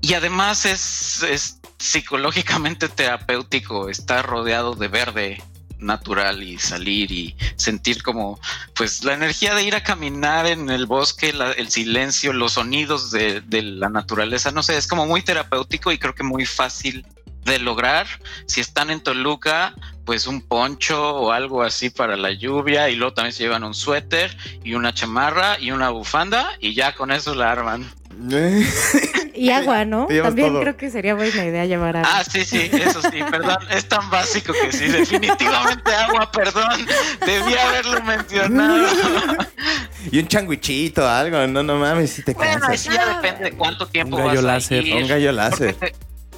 Y además es, es psicológicamente terapéutico estar rodeado de verde natural y salir y sentir como pues la energía de ir a caminar en el bosque, la- el silencio, los sonidos de, de la naturaleza, no sé, es como muy terapéutico y creo que muy fácil de lograr. Si están en Toluca, pues un poncho o algo así para la lluvia y luego también se llevan un suéter y una chamarra y una bufanda y ya con eso la arman. Y agua, ¿no? También todo. creo que sería buena idea llevar agua. Ah, sí, sí, eso sí, perdón, es tan básico que sí, definitivamente agua, perdón, debí haberlo mencionado. Y un changuichito, algo. No, no mames, si te Bueno, cansas. eso ya depende de cuánto tiempo Un gallo vas a ir. Un gallo láser.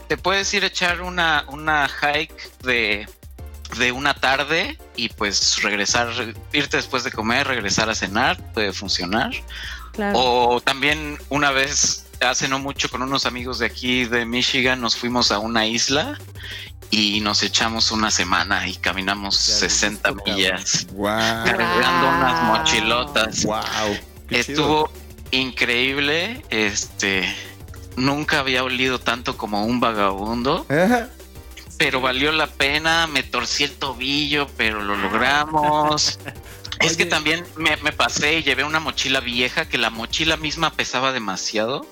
Te puedes ir a echar una, una hike de, de una tarde y pues regresar, irte después de comer, regresar a cenar, puede funcionar. Claro. O también una vez, hace no mucho, con unos amigos de aquí de Michigan, nos fuimos a una isla y nos echamos una semana y caminamos Ya, 60 esto, cabrón. millas Wow. cargando unas Wow. mochilotas. Wow. qué chido. Estuvo increíble. Este nunca había olido tanto como un vagabundo, Ajá. pero valió la pena. Me torcí el tobillo, pero lo logramos. Es que también me, me pasé y llevé una mochila vieja que la mochila misma pesaba demasiado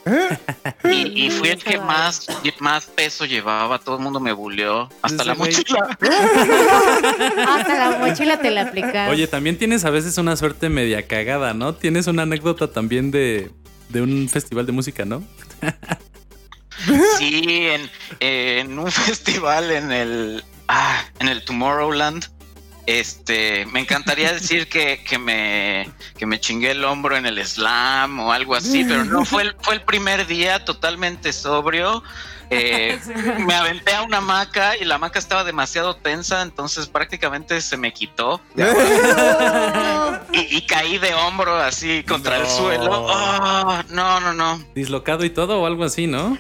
y, y fui el que más, más peso llevaba. Todo el mundo me buleó. Hasta la mochila. Hasta la mochila te la aplicaron. Oye, también tienes a veces una suerte media cagada, ¿no? Tienes una anécdota también de, de un festival de música, ¿no? Sí, en, en un festival en el ah, en el Tomorrowland. Este, me encantaría decir que, que me que me chingué el hombro en el slam o algo así, pero no fue el, fue el primer día totalmente sobrio. Eh, me aventé a una hamaca y la hamaca estaba demasiado tensa, entonces prácticamente se me quitó y, y caí de hombro así contra el suelo. Oh, no, no, no. Dislocado y todo o algo así, ¿no?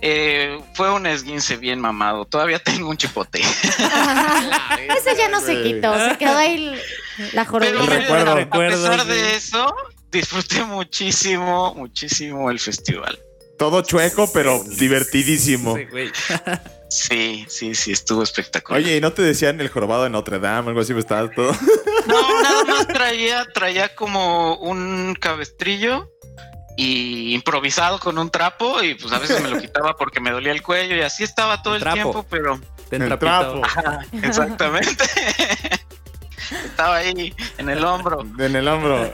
Eh, fue un esguince bien mamado. Todavía tengo un chipote. Ese ya no se quitó, se quedó ahí la Pero miren, recuerdo. a Recuerdo, pesar sí. de eso, disfruté muchísimo, muchísimo el festival. Todo chueco, pero divertidísimo. Sí, güey. Sí, sí, sí, estuvo espectacular. Oye, ¿y no te decían el jorobado de Notre Dame? Algo así, me estabas todo. No, nada más traía, traía como un cabestrillo y improvisado con un trapo y pues a veces me lo quitaba porque me dolía el cuello y así estaba todo El el, trapo. tiempo, pero El trapo. Ajá, exactamente. estaba ahí en el hombro. En el hombro.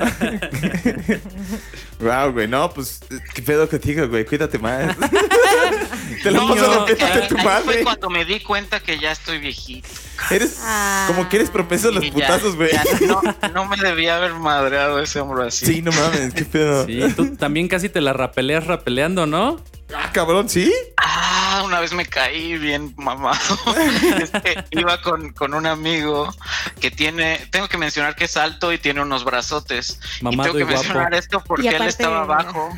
wow, güey. No, pues, ¿qué pedo contigo, güey? Cuídate más. Te lo No, paso tu ahí fue madre. cuando me di cuenta que ya estoy viejito. Eres Ah. como que eres propenso a los putazos, güey. no, no me debía haber madreado ese hombro así. Sí, no mames, qué pedo. Sí, tú también casi te la rapeleas rapeleando, ¿no? Ah, cabrón, ¿sí? Ah, una vez me caí bien mamado. Este, iba con, con un amigo que tiene, tengo que mencionar que es alto y tiene unos brazotes. Mamado y tengo y que guapo. mencionar esto porque él estaba abajo.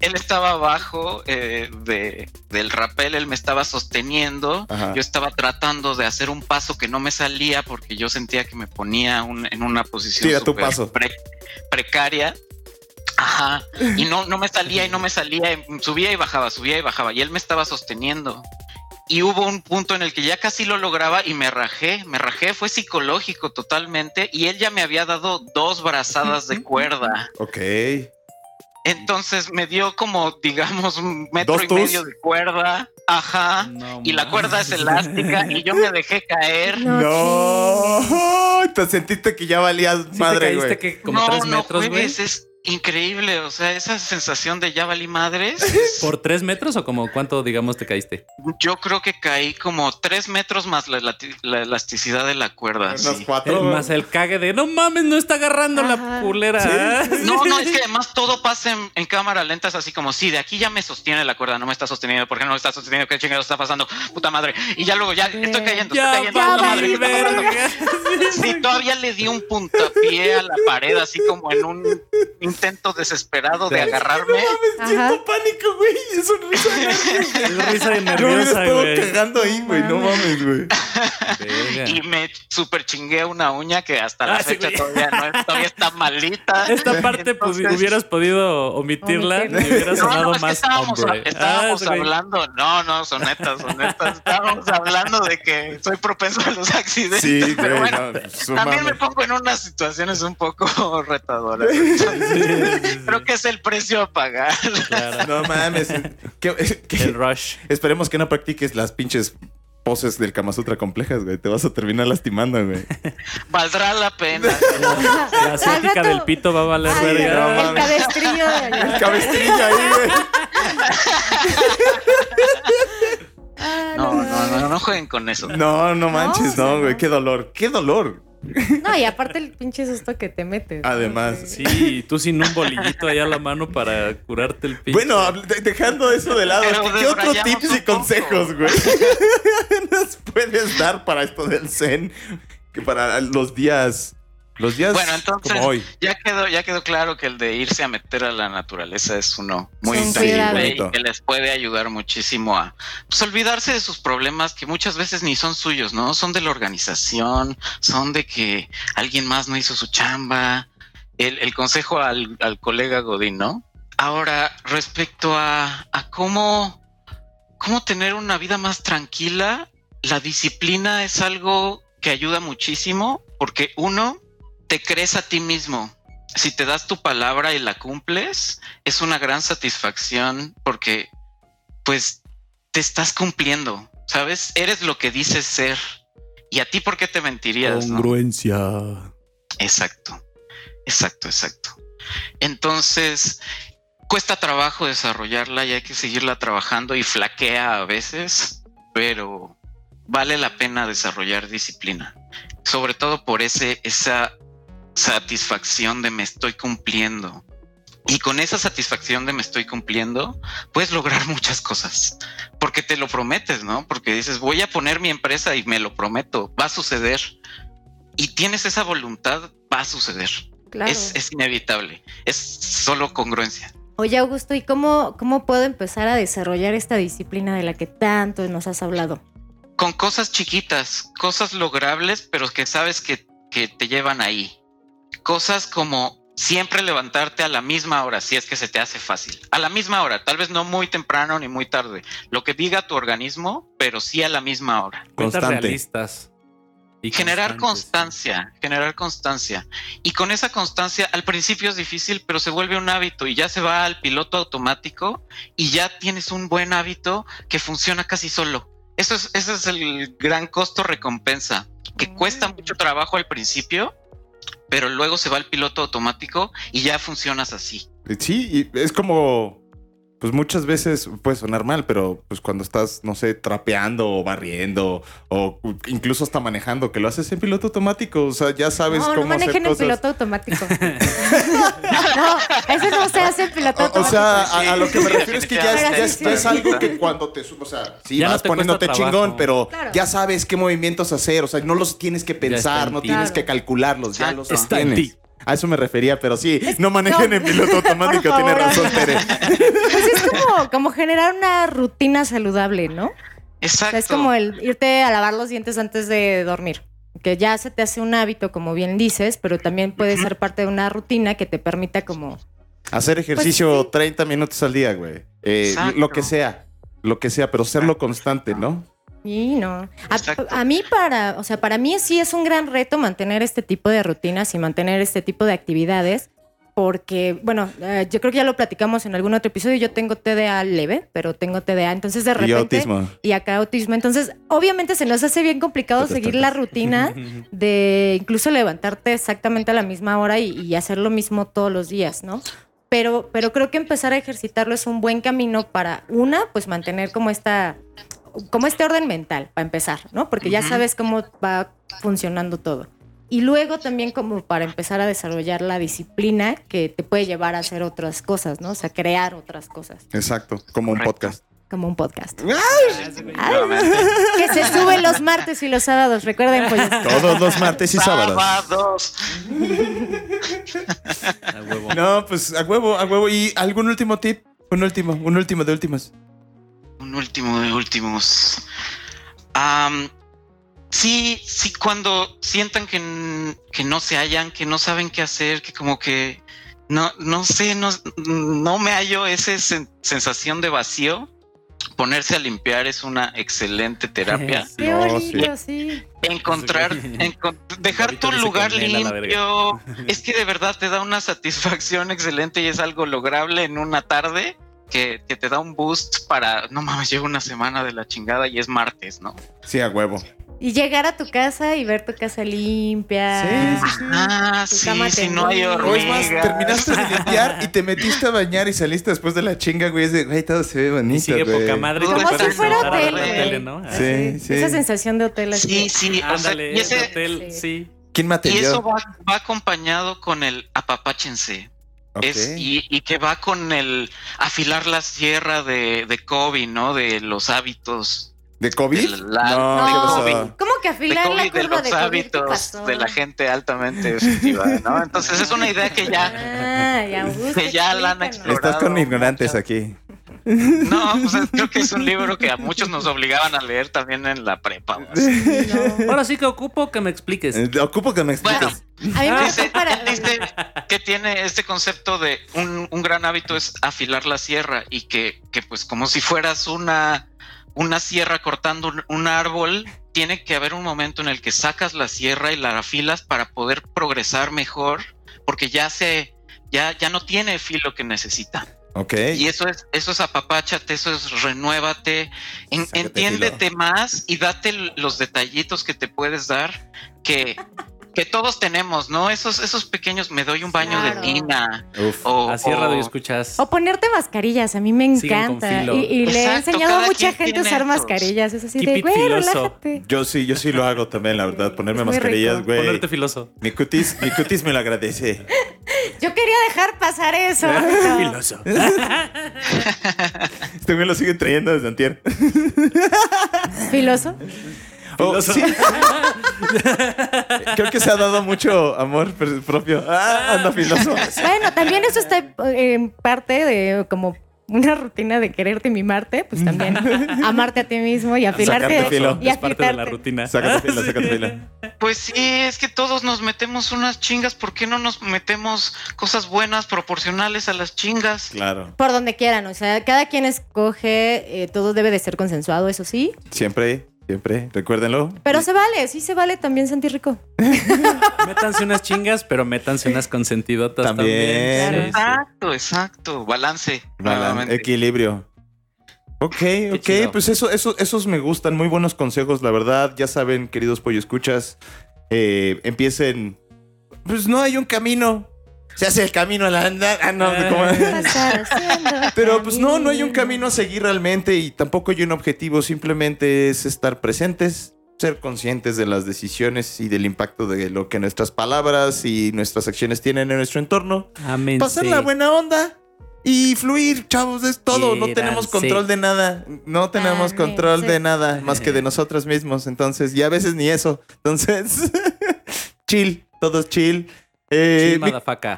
Él estaba abajo eh, de, del rapel, él me estaba sosteniendo. Ajá. Yo estaba tratando de hacer un paso que no me salía porque yo sentía que me ponía un- en una posición Tira tu súper paso. pre- precaria. Ajá. Y no, no me salía y no me salía. subía y bajaba, subía y bajaba. Y él me estaba sosteniendo. Y hubo un punto en el que ya casi lo lograba y me rajé, me rajé, fue psicológico totalmente. Y él ya me había dado dos brazadas de cuerda. Ok. Entonces me dio como, digamos, un metro ¿Dos y medio de cuerda. Ajá. No Y la cuerda es elástica y yo me dejé caer. No, No. Te sentiste que ya valías ¿Sí te madre, caíste güey. que como no, tres no metros, güey? juegues, es increíble. O sea, esa sensación de ya valí madres. es- ¿Por tres metros o como cuánto, digamos, te caíste? yo creo que caí como tres metros más la, elasticidad de la cuerda. Unos sí. cuatro. El- más el cague de no mames, no está agarrando la Ajá. culera. No, no, es que además todo pasa en, en cámara lenta, es así como, sí, de aquí ya me sostiene la cuerda, no me está sosteniendo, ¿por qué no me está sosteniendo? ¿Qué chingados está pasando? Puta madre. Y ya luego, ya estoy cayendo, estoy Ya cayendo. va, puta madre, verga. Sí, todavía le di un puntapié a la pared, así como en un intento desesperado de agarrarme. Ajá. Siento pánico, güey. Es un risa. De Yo me estaba cagando ahí, güey. No mames, güey. Y me super chingué una uña que hasta la Ah, sí, fecha todavía, no, todavía está malita. Esta parte pues, Entonces- hubieras podido omitirla y hubiera No, sonado no, es que más estábamos, hombre. estábamos Ah, güey. hablando, no, no, son netas, son netas. Estábamos hablando de que soy propenso a los accidentes. Sí, güey. bueno, no, su también me mames. pongo en unas situaciones un poco retadoras. Entonces, Creo que es el precio a pagar. No mames. Eh, eh, el rush. Esperemos que no practiques las pinches poses del Kama Sutra complejas, güey. Te vas a terminar lastimando, güey. Valdrá la pena. La asiática del pito va a valer Ay, verga. No, el cabestrillo. El cabestrillo ahí, güey. No, no, no, no, no, jueguen con eso. No, no manches, no, güey. Qué dolor, qué dolor. No, y aparte el pinche susto que te metes. ¿no? Además, Porque- Sí, tú sin un bolillito ahí a la mano para curarte el pinche. Bueno, de- dejando eso de lado, Pero ¿qué otros tips y consejos, güey, nos puedes dar para esto del Zen? Que para los días, los días Bueno, entonces- como hoy. Ya quedó, ya quedó claro que el de irse a meter a la naturaleza es uno muy cuidado. y que les puede ayudar muchísimo a pues, olvidarse de sus problemas que muchas veces ni son suyos, ¿no? Son de la organización, son de que alguien más no hizo su chamba. El, el consejo al, al colega Godín, ¿no? Ahora, respecto a, a cómo, cómo tener una vida más tranquila, la disciplina es algo que ayuda muchísimo porque uno, te crees a ti mismo. Si te das tu palabra y la cumples, es una gran satisfacción porque pues te estás cumpliendo, ¿sabes? Eres lo que dices ser. ¿Y a ti por qué te mentirías? no? Congruencia. Exacto, exacto, exacto. Entonces, cuesta trabajo desarrollarla y hay que seguirla trabajando y flaquea a veces, pero vale la pena desarrollar disciplina. Sobre todo por ese, esa satisfacción de me estoy cumpliendo. Y con esa satisfacción de me estoy cumpliendo, puedes lograr muchas cosas. Porque te lo prometes, ¿no? Porque dices, voy a poner mi empresa y me lo prometo, va a suceder. Y tienes esa voluntad, va a suceder. Claro. Es, es inevitable. Es solo congruencia. Oye, Augusto, ¿y cómo, cómo puedo empezar a desarrollar esta disciplina de la que tanto nos has hablado? Con cosas chiquitas, cosas logrables, pero que sabes que, que te llevan ahí. Cosas como siempre levantarte a la misma hora, si es que se te hace fácil. A la misma hora, tal vez no muy temprano ni muy tarde. Lo que diga tu organismo, pero sí a la misma hora. Constante. realistas. Y generar constancia, generar constancia. Y con esa constancia, al principio es difícil, pero se vuelve un hábito y ya se va al piloto automático y ya tienes un buen hábito que funciona casi solo. Eso es, ese es el gran costo recompensa, que cuesta mucho trabajo al principio, pero luego se va al piloto automático y ya funcionas así. Sí, y es como, pues muchas veces puede sonar mal, pero pues cuando estás, no sé, trapeando o barriendo o incluso hasta manejando, que lo haces en piloto automático, o sea, ya sabes no, no cómo hacer manejen en cosas. piloto automático. no, eso no se hace en piloto O, o automático. sea, a, a lo que me refiero es que ya es, ya es- Sí, ya es sí. algo que cuando te subes, o sea, sí, Ya no vas poniéndote trabajo. chingón, pero Claro. ya sabes qué movimientos hacer, o sea, no los tienes que pensar, en no ti. tienes Claro. que calcularlos, ya los. Está en tienes. ti. A eso me refería, pero sí, no manejen no. en piloto automático, tiene razón. Tere. Pues es como, como generar una rutina saludable, ¿no? O Exacto. sea, es como el irte a lavar los dientes antes de dormir. Que ya se te hace un hábito, como bien dices, pero también puede ser parte de una rutina que te permita como... Hacer ejercicio Pues sí. 30 minutos al día, güey. Eh, lo que sea, lo que sea, pero serlo constante, ¿no? Y no. A, a mí para, o sea, para mí sí es un gran reto mantener este tipo de rutinas y mantener este tipo de actividades. Porque, bueno, eh, yo creo que ya lo platicamos en algún otro episodio. Yo tengo TDA leve, pero tengo TDA. Entonces, de Y repente. autismo. y acá autismo. Entonces, obviamente se nos hace bien complicado seguir la rutina de incluso levantarte exactamente a la misma hora y, y hacer lo mismo todos los días, ¿no? Pero, pero creo que empezar a ejercitarlo es un buen camino para, una, pues mantener como esta, como este orden mental, para empezar, ¿no? Porque ya sabes cómo va funcionando todo. Y luego también como para empezar a desarrollar la disciplina que te puede llevar a hacer otras cosas, ¿no? O sea, crear otras cosas, Exacto, como un podcast. como un podcast. Nuevamente. Que se sube los martes y los sábados, recuerden, pues. Todos los martes y sábados. Sábados. A huevo. No, pues a huevo, a huevo. ¿Y algún último tip? Un último, un último de últimos. Un último de últimos. Am, sí, sí, cuando sientan que, que no se hallan, que no saben qué hacer, que como que no, no sé, no, no me hallo esa sen- sensación de vacío. Ponerse a limpiar es una excelente terapia. Sí. Qué No, bonito, sí. Encontrar, encon- dejar tu lugar limpio. Es que de verdad te da una satisfacción excelente y es algo lograble en una tarde que, que te da un boost para, no mames, llevo una semana de la chingada y es martes, ¿no? Sí, a huevo. Y llegar a tu casa y ver tu casa limpia. Sí, sí, sí. Ah, sí, si no hay. O es más, hormigas. terminaste de limpiar y te metiste a bañar y saliste después de la chinga, güey. Es de, güey, todo se ve bonito, Y sigue güey. poca madre. Como te puedes si fuera sentar a ver hotel, tele, ¿no? Ah, Sí, sí. Esa sensación de hotel así. Sí, sí, o sea, Ándale, y, ese- hotel, Sí. sí. ¿Quién y material? eso va, va acompañado con el apapáchense. Es, y, y que va con el afilar la sierra de, de Kobe, ¿no? De los hábitos. ¿De COVID? de la- no. ¿Cómo que De afilar Kobe, la de curva los de COVID? ¿Qué hábitos de la gente altamente efectiva, ¿no? Entonces es una idea que ya, Ah, ya, Augusto, que ya la han explícanos. Estás con Explorado ignorantes mucho. aquí. no, pues es- creo que es un libro que a muchos nos obligaban a leer también en la prepa. No. Ahora sí que ocupo que me expliques. Eh, Ocupo que me expliques. Bueno, A mí me Dice, gustó para... dice que tiene este concepto de un, un gran hábito es afilar la sierra y que, que pues como si fueras una, una sierra cortando un, un árbol, tiene que haber un momento en el que sacas la sierra y la afilas para poder progresar mejor, porque ya se, ya, ya no tiene el filo que necesita. ok. Y eso es, eso es apapáchate, eso es renuévate, en- entiéndete más y date los detallitos que te puedes dar que, que todos tenemos, ¿no? Esos, esos pequeños, me doy un baño Claro. de tina. Uf. O, Así es radio o- escuchas. O ponerte mascarillas, a mí me encanta. Y, y le he Exacto, enseñado a mucha gente a usar mascarillas. Es así Keep de, güey, filoso. relájate. Yo sí, yo sí lo hago también, la verdad. Ponerme mascarillas, güey. Ponerte filoso. Mi cutis, mi cutis me lo agradece. Yo quería dejar pasar eso. filoso. Este güey lo sigue trayendo desde antier. ¿Filoso? Oh, sí. Creo que se ha dado mucho amor propio. Ah, anda filoso. Bueno, también eso está en parte de como una rutina de quererte y mimarte, pues también amarte a ti mismo y afilarte Sacarte filo. y es parte de la rutina. Sácate filo, sácate filo. Pues sí, es que todos nos metemos unas chingas, ¿por qué no nos metemos cosas buenas proporcionales a las chingas? Claro. Por donde quieran, o sea, cada quien escoge, eh, todo debe de ser consensuado, eso sí. Siempre, siempre. Recuérdenlo. Pero se vale, sí se vale también sentir rico. Métanse unas chingas, pero métanse unas consentidotas También. también. Sí, sí. Exacto, exacto, balance. Equilibrio. Ok, ok, chido. pues eso, eso, esos me gustan, muy buenos consejos, la verdad. Ya saben, queridos pollo escuchas, eh, empiecen. Pues no hay un camino. Se hace el camino al andar. Ah, no, ¿cómo? Haciendo Pero pues no, no hay un camino. a seguir realmente y tampoco hay un objetivo, simplemente es estar presentes, ser conscientes de las decisiones y del impacto de lo que nuestras palabras y nuestras acciones tienen en nuestro entorno. Amén. Pasar sí. la buena onda y fluir, chavos, es todo. No tenemos control de nada. No tenemos Amén, control sí. de nada más que de nosotros mismos. Entonces, y a veces ni eso. Entonces, chill, todos chill. Eh, mi,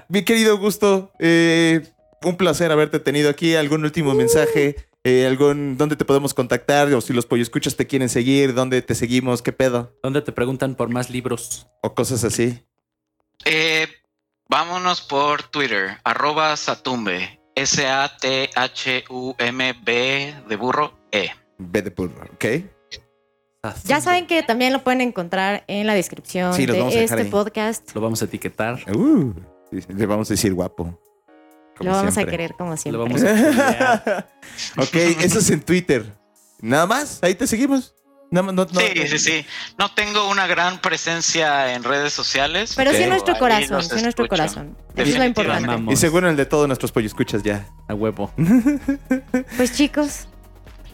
mi querido Gusto, eh, un placer haberte tenido aquí. ¿Algún último mensaje? Eh, algún, ¿Dónde te podemos contactar? O si los pollo escuchas te quieren seguir, ¿dónde te seguimos? ¿Qué pedo? ¿Dónde te preguntan por más libros? O cosas así. Eh, vámonos por Twitter, arroba Satumbe, S-A-T-H-U-M-B de burro, E. Ve de burro, ¿ok? Ya saben que también lo pueden encontrar en la descripción Sí, de este ahí. podcast. Lo vamos a etiquetar. Uh, le vamos a decir guapo. Como Lo vamos siempre. a querer como Lo siempre. vamos a ok, eso es en Twitter. Nada más, ahí te seguimos. No, no- Sí, sí, sí. No tengo una gran presencia en redes sociales. Pero sí en nuestro corazón, sí en nuestro corazón. Eso es lo importante. Y seguro el de todos nuestros pollo escuchas ya. A huevo. Pues chicos,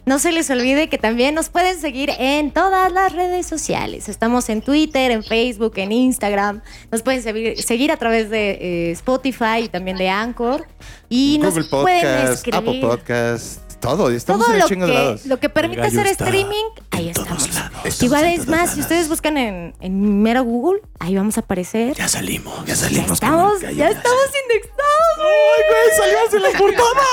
no se les olvide que también nos pueden seguir en todas las redes sociales. Estamos en Twitter, en Facebook, en Instagram. Nos pueden seguir, seguir a través de eh, Spotify y también de Anchor. Y Google nos pueden Podcast, Apple escribir Podcast, todo. Estamos todo en lo el chingo de que, lados. lo que permite hacer streaming, ahí estamos. Estamos Igual es más, lados. si ustedes buscan en, en mero Google, ahí vamos a aparecer. Ya salimos. Ya Ya salimos. con estamos, ya estamos indexados. ¡Ay, güey! ¡Salimos en la portada!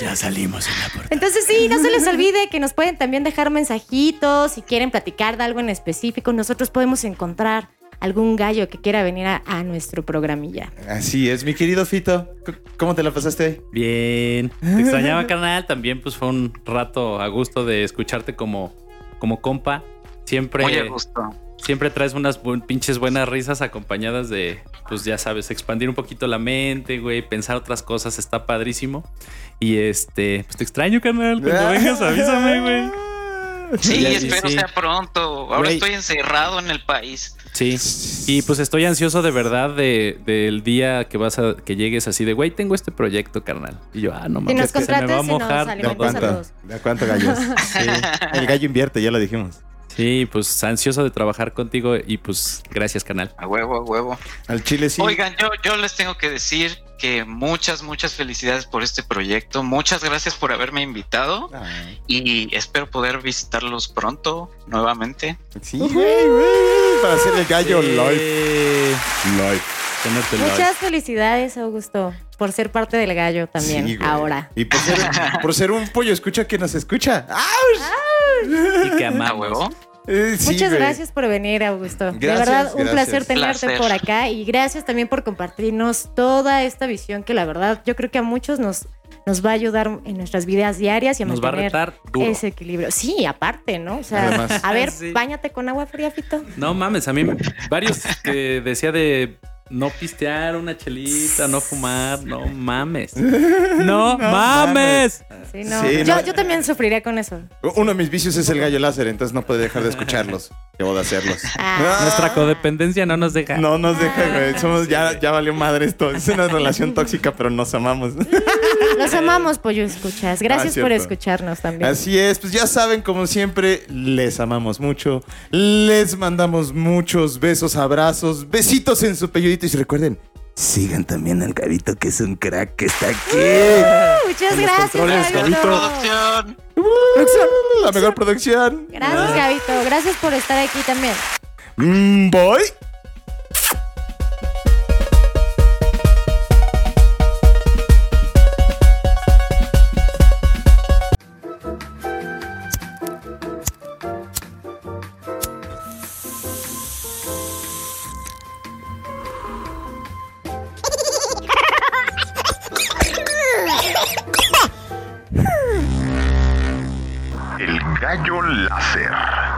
Ya salimos en la puerta. Entonces sí, no se les olvide que nos pueden también dejar mensajitos si quieren platicar de algo en específico. Nosotros podemos encontrar algún gallo que quiera venir a, a nuestro programilla. Así es, mi querido Fito. ¿Cómo te la pasaste? Bien. Te extrañaba, carnal. También, pues fue un rato a gusto de escucharte como, como compa. Siempre, Muy a gusto. siempre traes unas buen- pinches buenas risas acompañadas de, pues ya sabes, expandir un poquito la mente, güey, pensar otras cosas. Está padrísimo. Y este, pues te extraño, carnal. Cuando vengas, avísame, güey. Sí, Sí, espero sí. sea pronto. Ahora Güey. estoy encerrado en el país. Sí. Y pues estoy ansioso de verdad de, del día que vas a que llegues así de, güey, tengo este proyecto, carnal. Y yo, ah, no Si mames, nos que se me va a y nos mojar. ¿De a cuánto? ¿De cuánto gallos? Sí. El gallo invierte, ya lo dijimos. Sí, pues ansioso de trabajar contigo y pues gracias, canal. A huevo, a huevo. Al chile sí. Oigan, yo, yo les tengo que decir que muchas, muchas felicidades por este proyecto. Muchas gracias por haberme invitado Ay, y espero poder visitarlos pronto nuevamente. sí, güey, güey. Para hacer el gallo Sí. live. Live. Tenerte live. Muchas felicidades, Augusto, por ser parte del gallo también Sí, ahora. Y por ser, por ser un pollo escucha que nos escucha. ¡Ah! Y que A amamos. huevo. Eh, sí, Muchas güey. gracias por venir, Augusto. de Gracias, verdad, un gracias. placer tenerte Placer. por acá y gracias también por compartirnos toda esta visión que la verdad yo creo que a muchos nos, nos va a ayudar en nuestras vidas diarias y a Nos va a retar duro. ese equilibrio. Sí, aparte, ¿no? O sea, Además. a ver, Sí. báñate con agua fría, Fito. No mames, a mí me- varios que decía de no pistear una chelita, no fumar, no mames. No, mames. Sí, no. Sí, yo, no. yo también sufriría con eso. Uno de mis vicios es el gallo láser, entonces no puedo dejar de escucharlos. Debo de hacerlos. Ah. Nuestra codependencia no nos deja. No nos deja, güey. Somos, ya, ya valió madre esto. Es una relación tóxica, pero nos amamos. Los amamos, Pollo Escuchas. Gracias Ah, por escucharnos también. Así es, pues ya saben, como siempre, les amamos mucho. Les mandamos muchos besos, abrazos, besitos en su Y recuerden, sigan también al Gabito, que es un crack que está aquí. Muchas gracias, controles, Gabito. Producción. La mejor producción. Gracias, Gabito. Gracias por estar aquí también. Mm, Voy. Gallo láser.